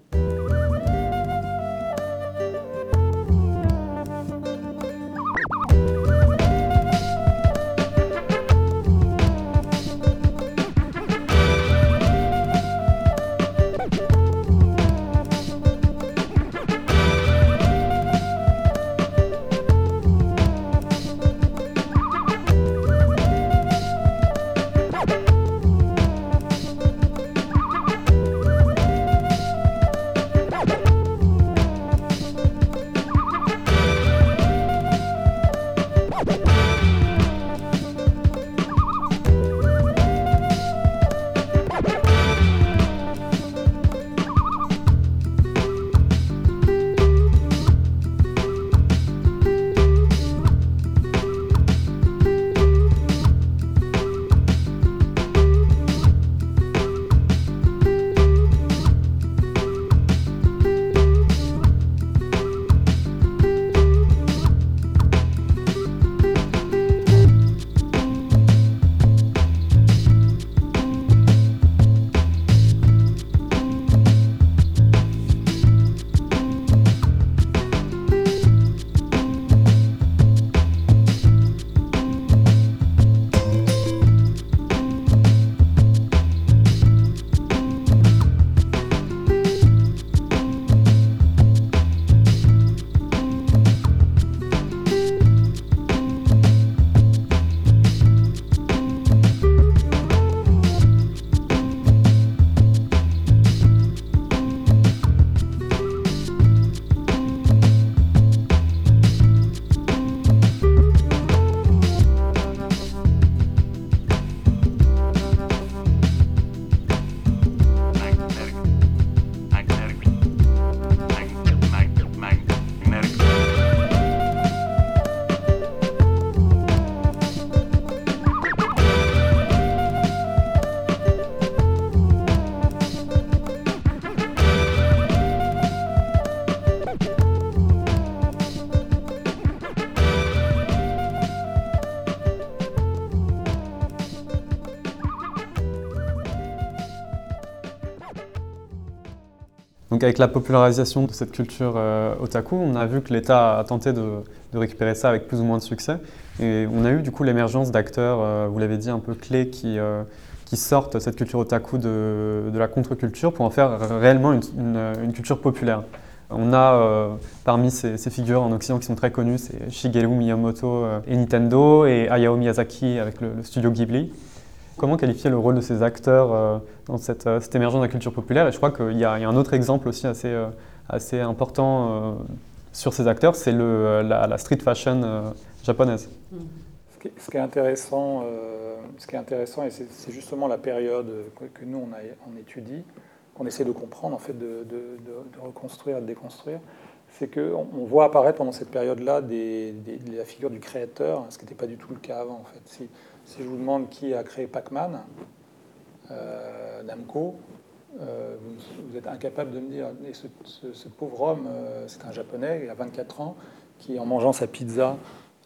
Avec la popularisation de cette culture euh, otaku, on a vu que l'État a tenté de, récupérer ça avec plus ou moins de succès. Et on a eu du coup l'émergence d'acteurs, euh, vous l'avez dit, un peu clés qui, euh, sortent cette culture otaku de, de la contre-culture pour en faire réellement une, culture populaire. On a parmi ces, figures en Occident qui sont très connues, c'est Shigeru Miyamoto et Nintendo et Hayao Miyazaki avec le, studio Ghibli. Comment qualifier le rôle de ces acteurs dans cette, émergence de la culture populaire Et je crois qu'il y, a un autre exemple aussi assez, assez important sur ces acteurs, c'est la, street fashion japonaise. Ce qui est intéressant, ce qui est intéressant et c'est justement la période que nous on, étudie, qu'on essaie de comprendre, en fait, de, reconstruire, de déconstruire, c'est qu'on on voit apparaître pendant cette période-là la figure du créateur, ce qui n'était pas du tout le cas avant. En fait. Je vous demande qui a créé Pac-Man, euh, Namco, euh, vous, êtes incapable de me dire, ce, pauvre homme, euh, c'est un japonais, il a 24 ans, qui en mangeant sa pizza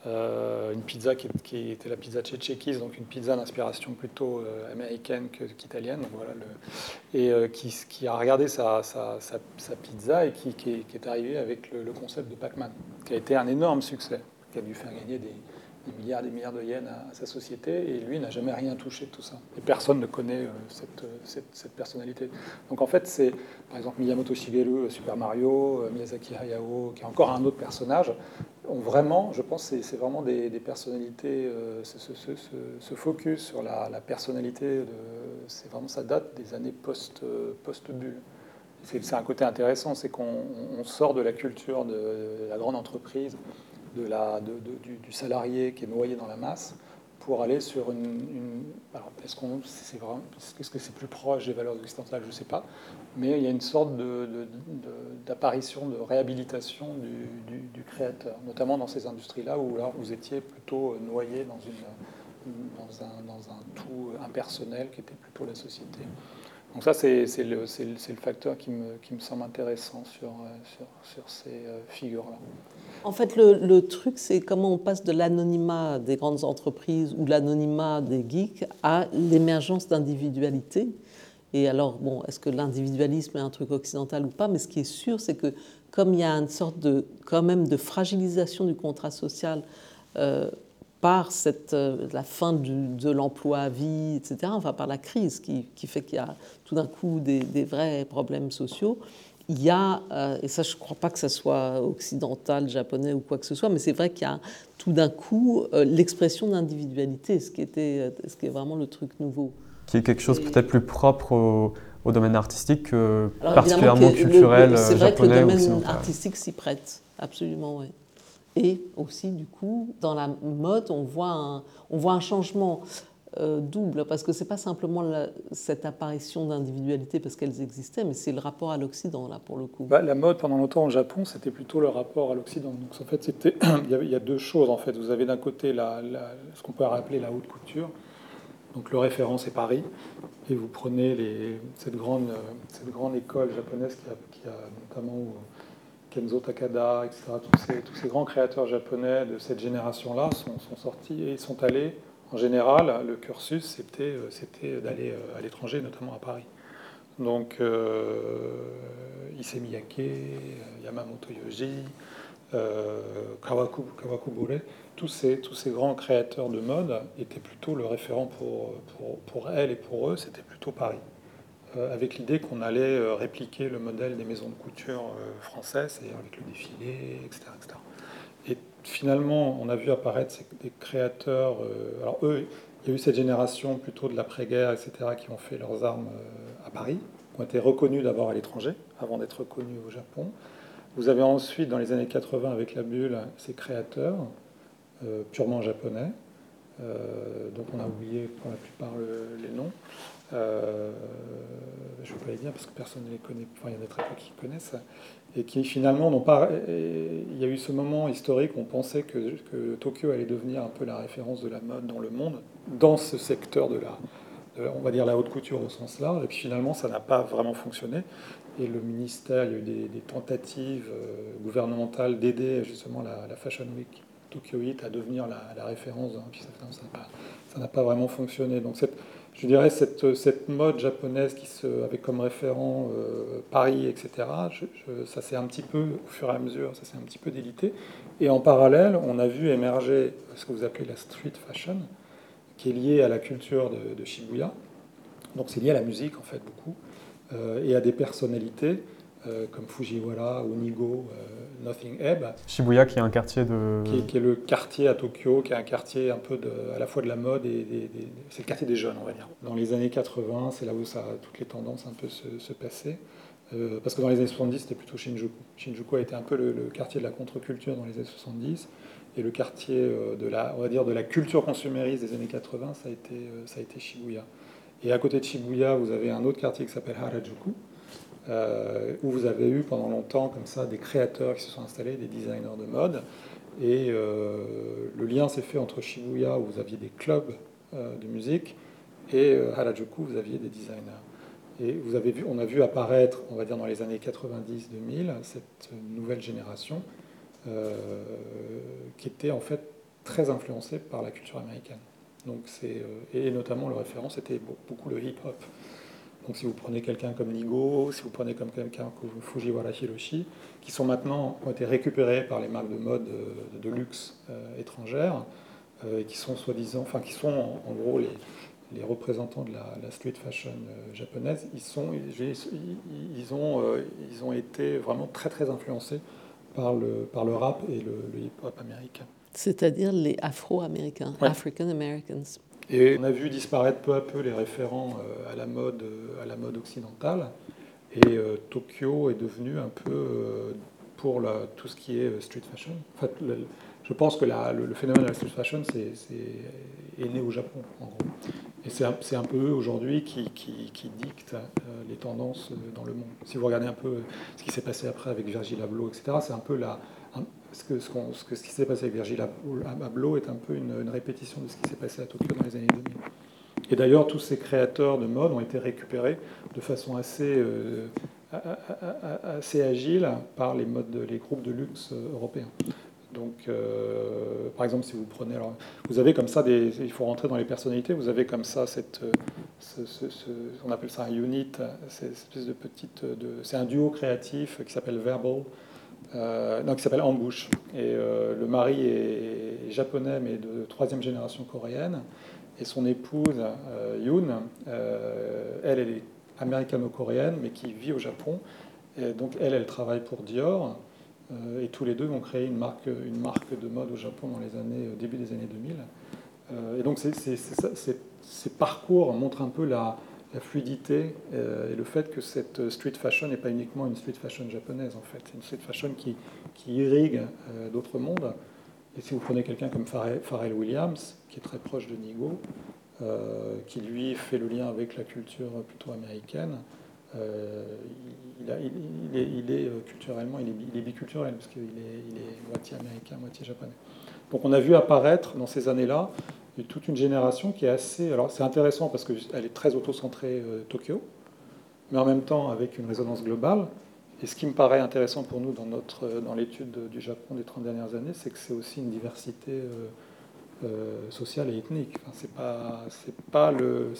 une pizza qui, était la pizza Tchétchékis, donc une pizza d'inspiration plutôt américaine qu'italienne. et qui, a regardé sa, pizza et qui, est arrivé avec le, concept de Pac-Man, qui a été un énorme succès, qui a dû faire gagner des, milliards et des milliards de yens à, sa société, et lui n'a jamais rien touché de tout ça. Et personne ne connaît cette, personnalité. Donc en fait, c'est par exemple Miyamoto Shigeru, Super Mario, Miyazaki Hayao, qui est encore un autre personnage, ont vraiment, je pense, c'est vraiment des, personnalités, euh, ce, focus sur la, personnalité, c'est vraiment ça date des années post-bulle. c'est un côté intéressant, c'est qu'on sort de la culture de la grande entreprise, de la, du, salarié qui est noyé dans la masse, pour aller sur une. est-ce qu'on, c'est ce que c'est plus proche des valeurs occidentales Je ne sais pas. Mais il y a une sorte d'apparition, de, réhabilitation du, créateur, notamment dans ces industries-là où là, vous étiez plutôt noyé dans, une, dans, un, dans un tout impersonnel qui était plutôt la société. Donc ça, c'est le, facteur qui me, semble intéressant sur, sur ces euh, figures-là. En fait, le, truc, c'est comment on passe de l'anonymat des grandes entreprises ou l'anonymat des geeks à l'émergence d'individualité. Et alors, bon, est-ce que l'individualisme est un truc occidental ou pas? Mais ce qui est sûr, c'est que comme il y a une sorte de, quand même, de fragilisation du contrat social euh, par cette, euh, la fin de l'emploi à vie, etc., enfin par la crise qui, qui fait qu'il y a tout d'un coup des, des, vrais problèmes sociaux, il y a, euh, et ça je ne crois pas que ce soit occidental, japonais ou quoi que ce soit, mais c'est vrai qu'il y a tout d'un coup euh, l'expression d'individualité, ce, qui était, ce qui est vraiment le truc nouveau. Qui est quelque chose peut-être plus propre au, domaine artistique que particulièrement culturel C'est vrai que le domaine artistique s'y prête, absolument, oui. Et aussi, du coup, dans la mode, on voit un, on voit un changement. Euh, double, parce que ce n'est pas simplement cette apparition d'individualité parce qu'elles existaient, mais c'est le rapport à l'Occident, là, pour le coup. Bah, la mode, pendant longtemps, au Japon, c'était plutôt le rapport à l'Occident. Donc, en fait, c'était, <clears throat> il, y a deux choses, en fait. Vous avez d'un côté la, ce qu'on peut appeler la haute couture. Donc, le référent, c'est Paris. Et vous prenez les, cette, grande, cette grande école japonaise qui a notamment Kenzo Takada, etc. Tous ces, grands créateurs japonais de cette génération-là sont, sortis et sont allés en général, le cursus, c'était, euh, d'aller euh, à l'étranger, notamment à Paris. Donc, euh, Issey Miyake, Yamamoto Yoji, euh, Kawaku, Kawakubure, tous ces, grands créateurs de mode étaient plutôt le référent pour, pour, pour elles et pour eux, c'était plutôt Paris. Avec l'idée qu'on allait répliquer le modèle des maisons de couture françaises, c'est-à-dire avec le défilé, etc. etc finalement, on a vu apparaître des créateurs. Euh, alors, eux, il y a eu cette génération plutôt de l'après-guerre, etc., qui ont fait leurs armes euh, à Paris, qui ont été reconnus d'abord à l'étranger, avant d'être reconnus au Japon. Vous avez ensuite, dans les années 80, avec la bulle, ces créateurs euh, purement japonais, dont on a oublié pour la plupart les noms. Je ne vais pas les dire parce que personne ne les connaît, il y en a très peu qui connaissent et qui finalement n'ont pas. Il y a eu ce moment historique où on pensait que, Tokyo allait devenir un peu la référence de la mode dans le monde, dans ce secteur de la, on va dire la haute couture au sens large, et puis finalement ça n'a pas vraiment fonctionné. Et le ministère, il y a eu des, tentatives euh, gouvernementales d'aider justement la, Fashion Week Tokyo Heat à devenir la, référence, hein, puis ça n'a pas, pas, vraiment fonctionné. Donc cette, je dirais, cette, cette mode japonaise qui se, avait comme référent euh, Paris, etc., ça s'est un petit peu, au fur et à mesure, ça s'est un petit peu délité. Et en parallèle, on a vu émerger ce que vous appelez la street fashion, qui est liée à la culture de, de Shibuya. Donc c'est lié à la musique, en fait, beaucoup, euh, et à des personnalités comme Fujiwara ou Nigo, Nothing Ebb. Shibuya qui est un quartier de... Qui est, le quartier à Tokyo, qui est un quartier un peu de, à la fois de la mode et c'est le quartier des jeunes, on va dire. Dans les années 80, c'est là où ça, toutes les tendances un peu se, se passaient. Euh, parce que dans les années 70, c'était plutôt Shinjuku. Shinjuku a été un peu le, quartier de la contre-culture dans les années 70, et le quartier euh, de la, on va dire, de la culture consumériste des années 80, ça a été, euh, ça a été Shibuya. Et à côté de Shibuya, vous avez un autre quartier qui s'appelle Harajuku, où vous avez eu pendant longtemps comme ça des créateurs qui se sont installés, des designers de mode. Et le lien s'est fait entre Shibuya, où vous aviez des clubs de musique, et Harajuku, vous aviez des designers. Et vous avez vu, on a vu apparaître, on va dire dans les années 90-2000, cette nouvelle génération euh, qui était en fait très influencée par la culture américaine. Donc c'est, euh, et notamment le référent, c'était beaucoup le hip-hop. Donc si vous prenez quelqu'un comme Nigo, si vous prenez comme quelqu'un comme Fujiwara Hiroshi, qui sont maintenant ont été récupérés par les marques de mode euh, de, luxe étrangères, et qui sont soi-disant, enfin qui sont en gros les, les représentants de la, street fashion euh, japonaise, ils, sont, ils, ont, euh, ils ont été vraiment très très influencés par le, par le rap et le, hip-hop américain. C'est-à-dire les Afro-Américains, African Americans. Et on a vu disparaître peu à peu les référents euh, à la mode, à la mode occidentale. Et Tokyo est devenu un peu, pour tout ce qui est street fashion, en fait, je pense que le, phénomène de la street fashion est, né au Japon, en gros. Et c'est un, peu eux aujourd'hui qui, qui, dictent euh, les tendances euh, dans le monde. Si vous regardez un peu ce qui s'est passé après avec Virgil Abloh, etc., c'est un peu la, ce, que, ce, qui s'est passé avec Virgil Abloh est un peu une, répétition de ce qui s'est passé à Tokyo dans les années 2000. Et d'ailleurs, tous ces créateurs de mode ont été récupérés de façon assez, euh, agile par les, modes, les groupes de luxe européens. Donc, euh, par exemple, si vous prenez, alors, vous avez comme ça il faut rentrer dans les personnalités. Vous avez comme ça cette, ce, on appelle ça un unit, c'est espèce de, c'est un duo créatif qui s'appelle Verbal, euh, non, qui s'appelle Ambush. Et euh, le mari est, japonais mais de troisième génération coréenne, et son épouse Yoon, elle, elle est américano-coréenne mais qui vit au Japon. Donc elle, elle travaille pour Dior. Euh, et tous les deux ont créé une marque, une marque de mode au Japon dans les années, euh, début des années 2000. Euh, et donc ces parcours montrent un peu la, fluidité et le fait que cette street fashion n'est pas uniquement une street fashion japonaise en fait, c'est une street fashion qui, irrigue d'autres mondes. Et si vous prenez quelqu'un comme Pharrell Williams, qui est très proche de Nigo, qui lui fait le lien avec la culture plutôt américaine, euh, il, est, euh, culturellement, il est, biculturel, parce qu'il est, moitié américain, moitié japonais. Donc on a vu apparaître dans ces années-là toute une génération qui est assez... Alors c'est intéressant parce qu'elle est très auto-centrée euh, Tokyo, mais en même temps avec une résonance globale. Et ce qui me paraît intéressant pour nous dans, notre, dans l'étude du Japon des 30 dernières années, c'est que c'est aussi une diversité sociale et ethnique. C'est pas, c'est pas le,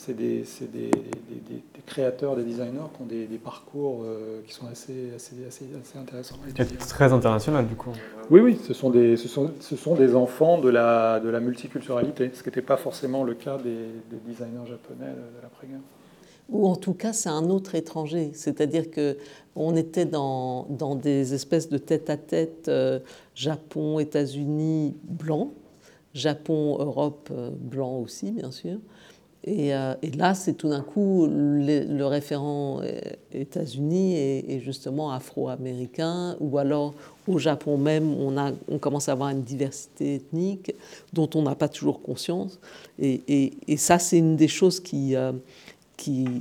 c'est des, des, des, créateurs, des designers qui ont des, parcours euh, qui sont assez, assez, assez, assez intéressants. Et très international du coup. Oui, oui, ce sont des, ce sont, ce sont des enfants de la, de la multiculturalité, ce qui n'était pas forcément le cas des, designers japonais de l'après-guerre. Ou en tout cas, c'est un autre étranger. C'est-à-dire que on était dans, dans des espèces de tête-à-tête euh, Japon, États-Unis, blanc, Japon, Europe, euh, blanc aussi, bien sûr. Euh, et, là, c'est tout d'un coup le, référent États-Unis et, justement afro-américain, ou alors au Japon même, on, a, on commence à avoir une diversité ethnique dont on n'a pas toujours conscience. Et, ça, c'est une des choses qui, euh,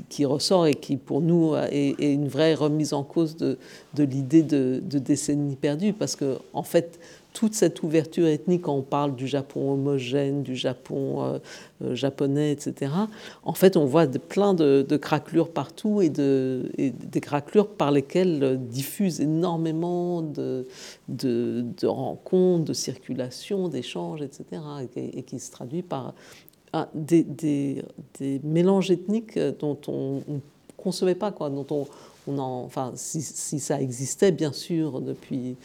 qui, ressort et qui, pour nous, est, une vraie remise en cause de, l'idée de, décennies perdues, parce que en fait, toute cette ouverture ethnique, quand on parle du Japon homogène, du Japon euh, euh, japonais, etc., en fait, on voit plein de, craquelures partout et, de, des craquelures par lesquelles euh, diffusent énormément de, rencontres, de circulation, d'échanges, etc., et, qui se traduit par des, des, mélanges ethniques dont on ne concevait pas, quoi, dont on, en, enfin, si, ça existait, bien sûr, depuis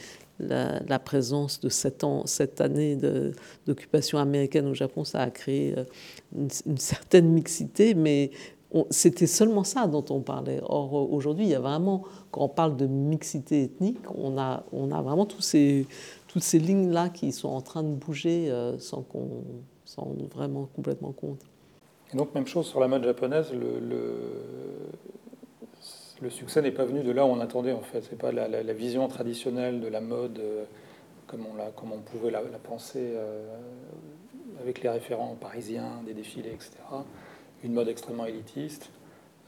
la, présence de sept, ans, cette année d'occupation américaine au Japon, ça a créé euh, une, certaine mixité, mais c'était seulement ça dont on parlait. Or, aujourd'hui, il y a vraiment, quand on parle de mixité ethnique, on a, on a vraiment tous ces, toutes ces lignes-là qui sont en train de bouger sans qu'on vraiment complètement compte. Et donc, même chose sur la mode japonaise, le, succès n'est pas venu de là où on attendait, en fait. C'est pas la, vision traditionnelle de la mode comme, on, la, comme on pouvait la, penser avec les référents parisiens, des défilés, etc. Une mode extrêmement élitiste.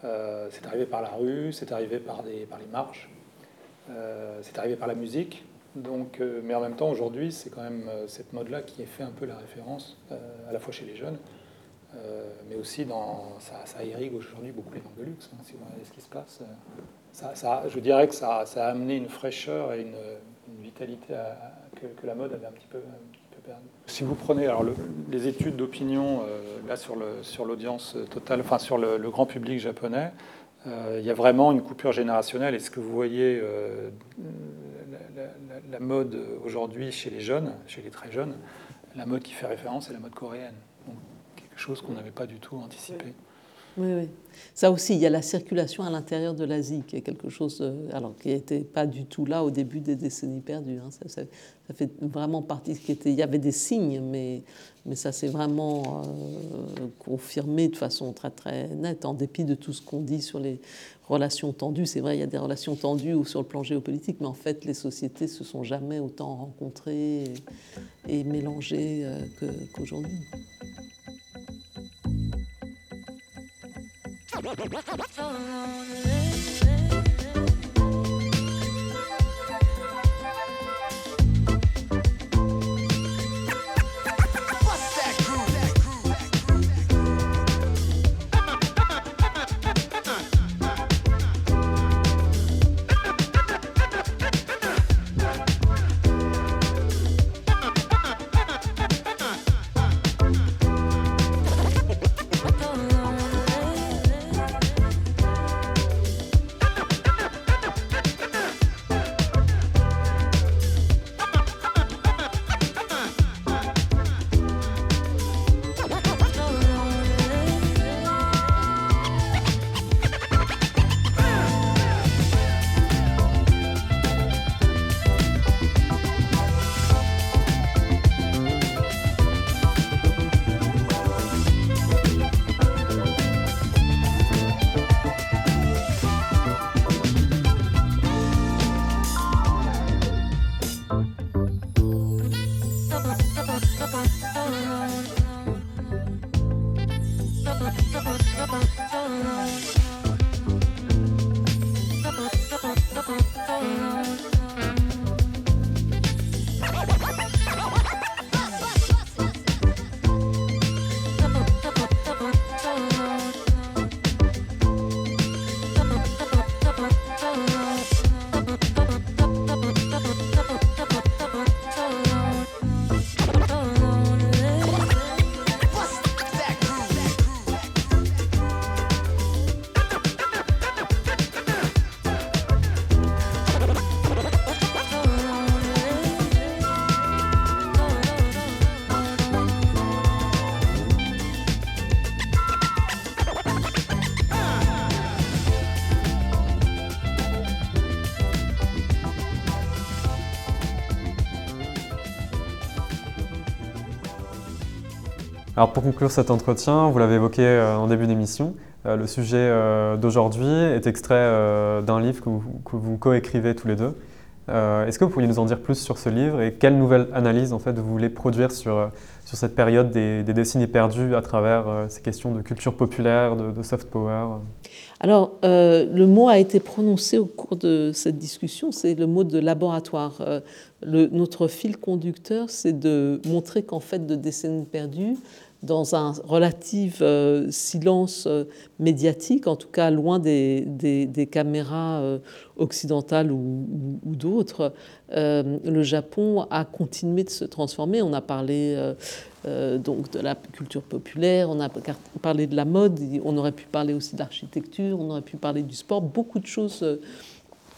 Euh, c'est arrivé par la rue, c'est arrivé par, les marches, euh, c'est arrivé par la musique. Donc, euh, mais en même temps, aujourd'hui, c'est quand même cette mode-là qui fait un peu la référence, à la fois chez les jeunes, mais aussi dans, ça, ça irrigue aujourd'hui beaucoup les marques de luxe. Hein, si vous regardez ce qui se passe, je dirais que ça, a amené une fraîcheur et une, vitalité que, que, la mode avait un petit peu, si vous prenez alors les études d'opinion euh, là sur l'audience totale, enfin sur le, grand public japonais, euh, il y a vraiment une coupure générationnelle. Et ce que vous voyez, euh, la, mode aujourd'hui chez les jeunes, chez les très jeunes, la mode qui fait référence, c'est la mode coréenne. Quelque chose qu'on n'avait pas du tout anticipé. Oui, oui. Ça aussi, il y a la circulation à l'intérieur de l'Asie, qui est quelque chose alors, qui n'était pas du tout là au début des décennies perdues. Hein. Ça, fait vraiment partie. Qui était, il y avait des signes, mais, mais ça s'est vraiment euh, confirmé de façon très très nette, en dépit de tout ce qu'on dit sur les relations tendues. C'est vrai, il y a des relations tendues sur le plan géopolitique, mais en fait, les sociétés se sont jamais autant rencontrées et, mélangées euh, qu'aujourd'hui. So lonely. Alors pour conclure cet entretien, vous l'avez évoqué euh, en début d'émission, euh, le sujet euh, d'aujourd'hui est extrait d'un livre que vous, vous coécrivez tous les deux. Est-ce que vous pourriez nous en dire plus sur ce livre et quelle nouvelle analyse en fait, vous voulez produire sur, sur cette période des, des décennies perdues à travers ces questions de culture populaire, de, soft power? Alors, le mot a été prononcé au cours de cette discussion, c'est le mot de laboratoire. Notre fil conducteur, c'est de montrer qu'en fait, de décennies perdues, dans un relatif euh, silence euh, médiatique, en tout cas loin des, des, caméras euh, occidentales ou, d'autres, le Japon a continué de se transformer. On a parlé donc de la culture populaire, on a parlé de la mode, on aurait pu parler aussi de l'architecture, on aurait pu parler du sport, beaucoup de choses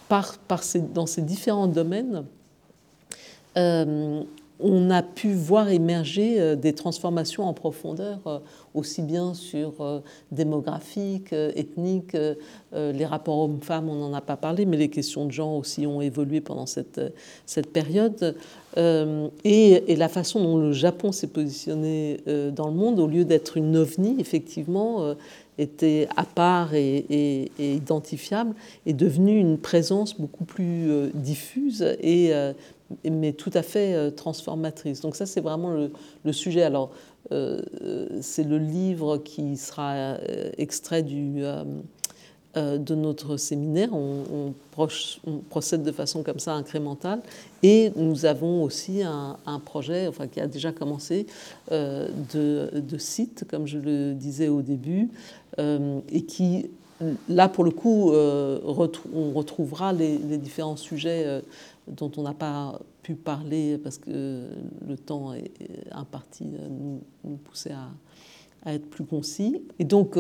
par, par ces, dans ces différents domaines on a pu voir émerger des transformations en profondeur, aussi bien sur démographique, ethnique, les rapports hommes-femmes, on n'en a pas parlé, mais les questions de genre aussi ont évolué pendant cette, cette période. Et, la façon dont le Japon s'est positionné dans le monde, au lieu d'être une ovni, effectivement, était à part et, identifiable, est devenue une présence beaucoup plus euh, diffuse et euh, mais tout à fait euh, transformatrice. Donc ça, c'est vraiment le, sujet. Alors, c'est le livre qui sera extrait du, de notre séminaire. On, procède de façon comme ça incrémentale. Et nous avons aussi un, projet, enfin qui a déjà commencé, de, de, site, comme je le disais au début, euh, et qui, là, pour le coup, euh, on retrouvera les, différents sujets euh, dont on n'a pas pu parler parce que le temps est imparti nous, nous poussait à, être plus concis. Et donc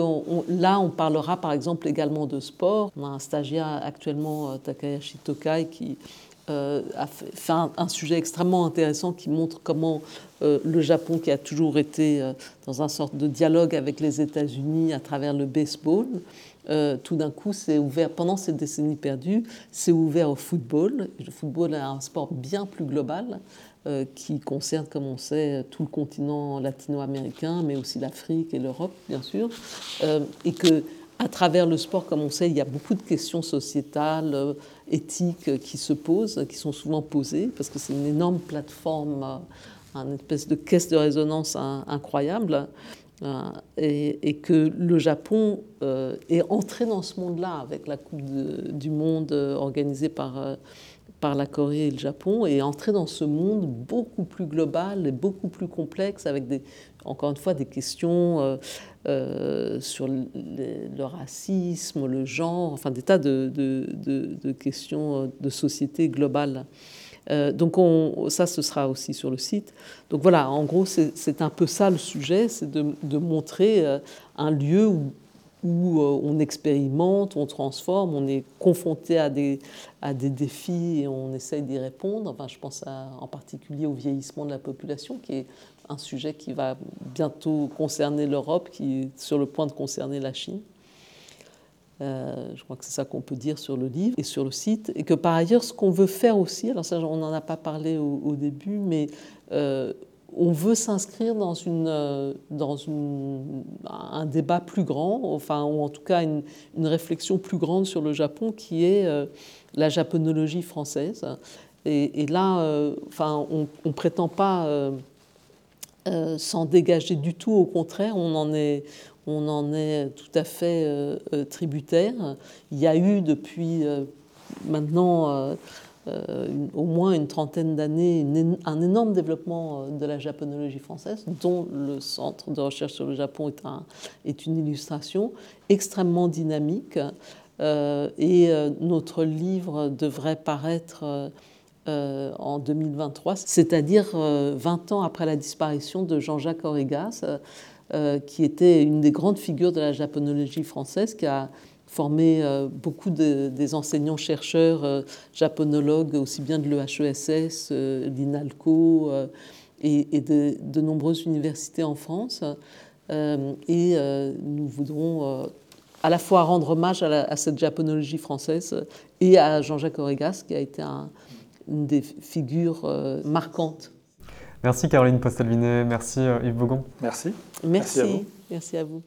là, on parlera par exemple également de sport. On a un stagiaire actuellement, Takayashi Tokai, qui a fait un, sujet extrêmement intéressant qui montre comment euh, le Japon, qui a toujours été euh, dans un sorte de dialogue avec les États-Unis à travers le baseball, euh, tout d'un coup pendant ces décennies perdues, s'est ouvert au football. le football est un sport bien plus global qui concerne, comme on sait, tout le continent latino-américain, mais aussi l'Afrique et l'Europe, bien sûr. et que à travers le sport, comme on sait, il y a beaucoup de questions sociétales, éthiques qui se posent, qui sont souvent posées, parce que c'est une énorme plateforme une espèce de caisse de résonance incroyable. Euh, et, que le Japon euh, est entré dans ce monde-là avec la Coupe du Monde euh, organisée par, par la Corée et le Japon, est entré dans ce monde beaucoup plus global et beaucoup plus complexe, avec encore une fois des questions sur le, racisme, le genre, enfin des tas de questions de société globale. Euh, donc ça, ce sera aussi sur le site. Donc voilà, en gros, c'est un peu ça le sujet, c'est de, montrer euh, un lieu où, euh, on expérimente, on transforme, on est confronté à des, défis et on essaye d'y répondre. Enfin, je pense en particulier au vieillissement de la population, qui est un sujet qui va bientôt concerner l'Europe, qui est sur le point de concerner la Chine. Euh, je crois que c'est ça qu'on peut dire sur le livre et sur le site. Et que par ailleurs, ce qu'on veut faire aussi, alors ça, on n'en a pas parlé au, début, mais euh, on veut s'inscrire dans, euh, un débat plus grand, enfin, ou en tout cas une, réflexion plus grande sur le Japon, qui est la japonologie française. Et, et là, enfin, on ne prétend pas s'en dégager du tout, au contraire, on en est, on en est tout à fait euh, euh, tributaire. Il y a eu depuis euh, maintenant au moins une trentaine d'années un énorme développement de la japonologie française, dont le Centre de recherche sur le Japon est, est une illustration extrêmement dynamique. et notre livre devrait paraître en 2023, c'est-à-dire 20 ans après la disparition de Jean-Jacques Origas. Euh, qui était une des grandes figures de la japonologie française, qui a formé euh, beaucoup des enseignants-chercheurs euh, japonologues, aussi bien de l'EHESS, l'INALCO et, de, nombreuses universités en France. et nous voudrons à la fois rendre hommage à, cette japonologie française et à Jean-Jacques Origas, qui a été une des figures marquantes Merci Caroline Postelvinet, merci euh, Yves Bougon. Merci. Merci, merci à vous. Merci à vous.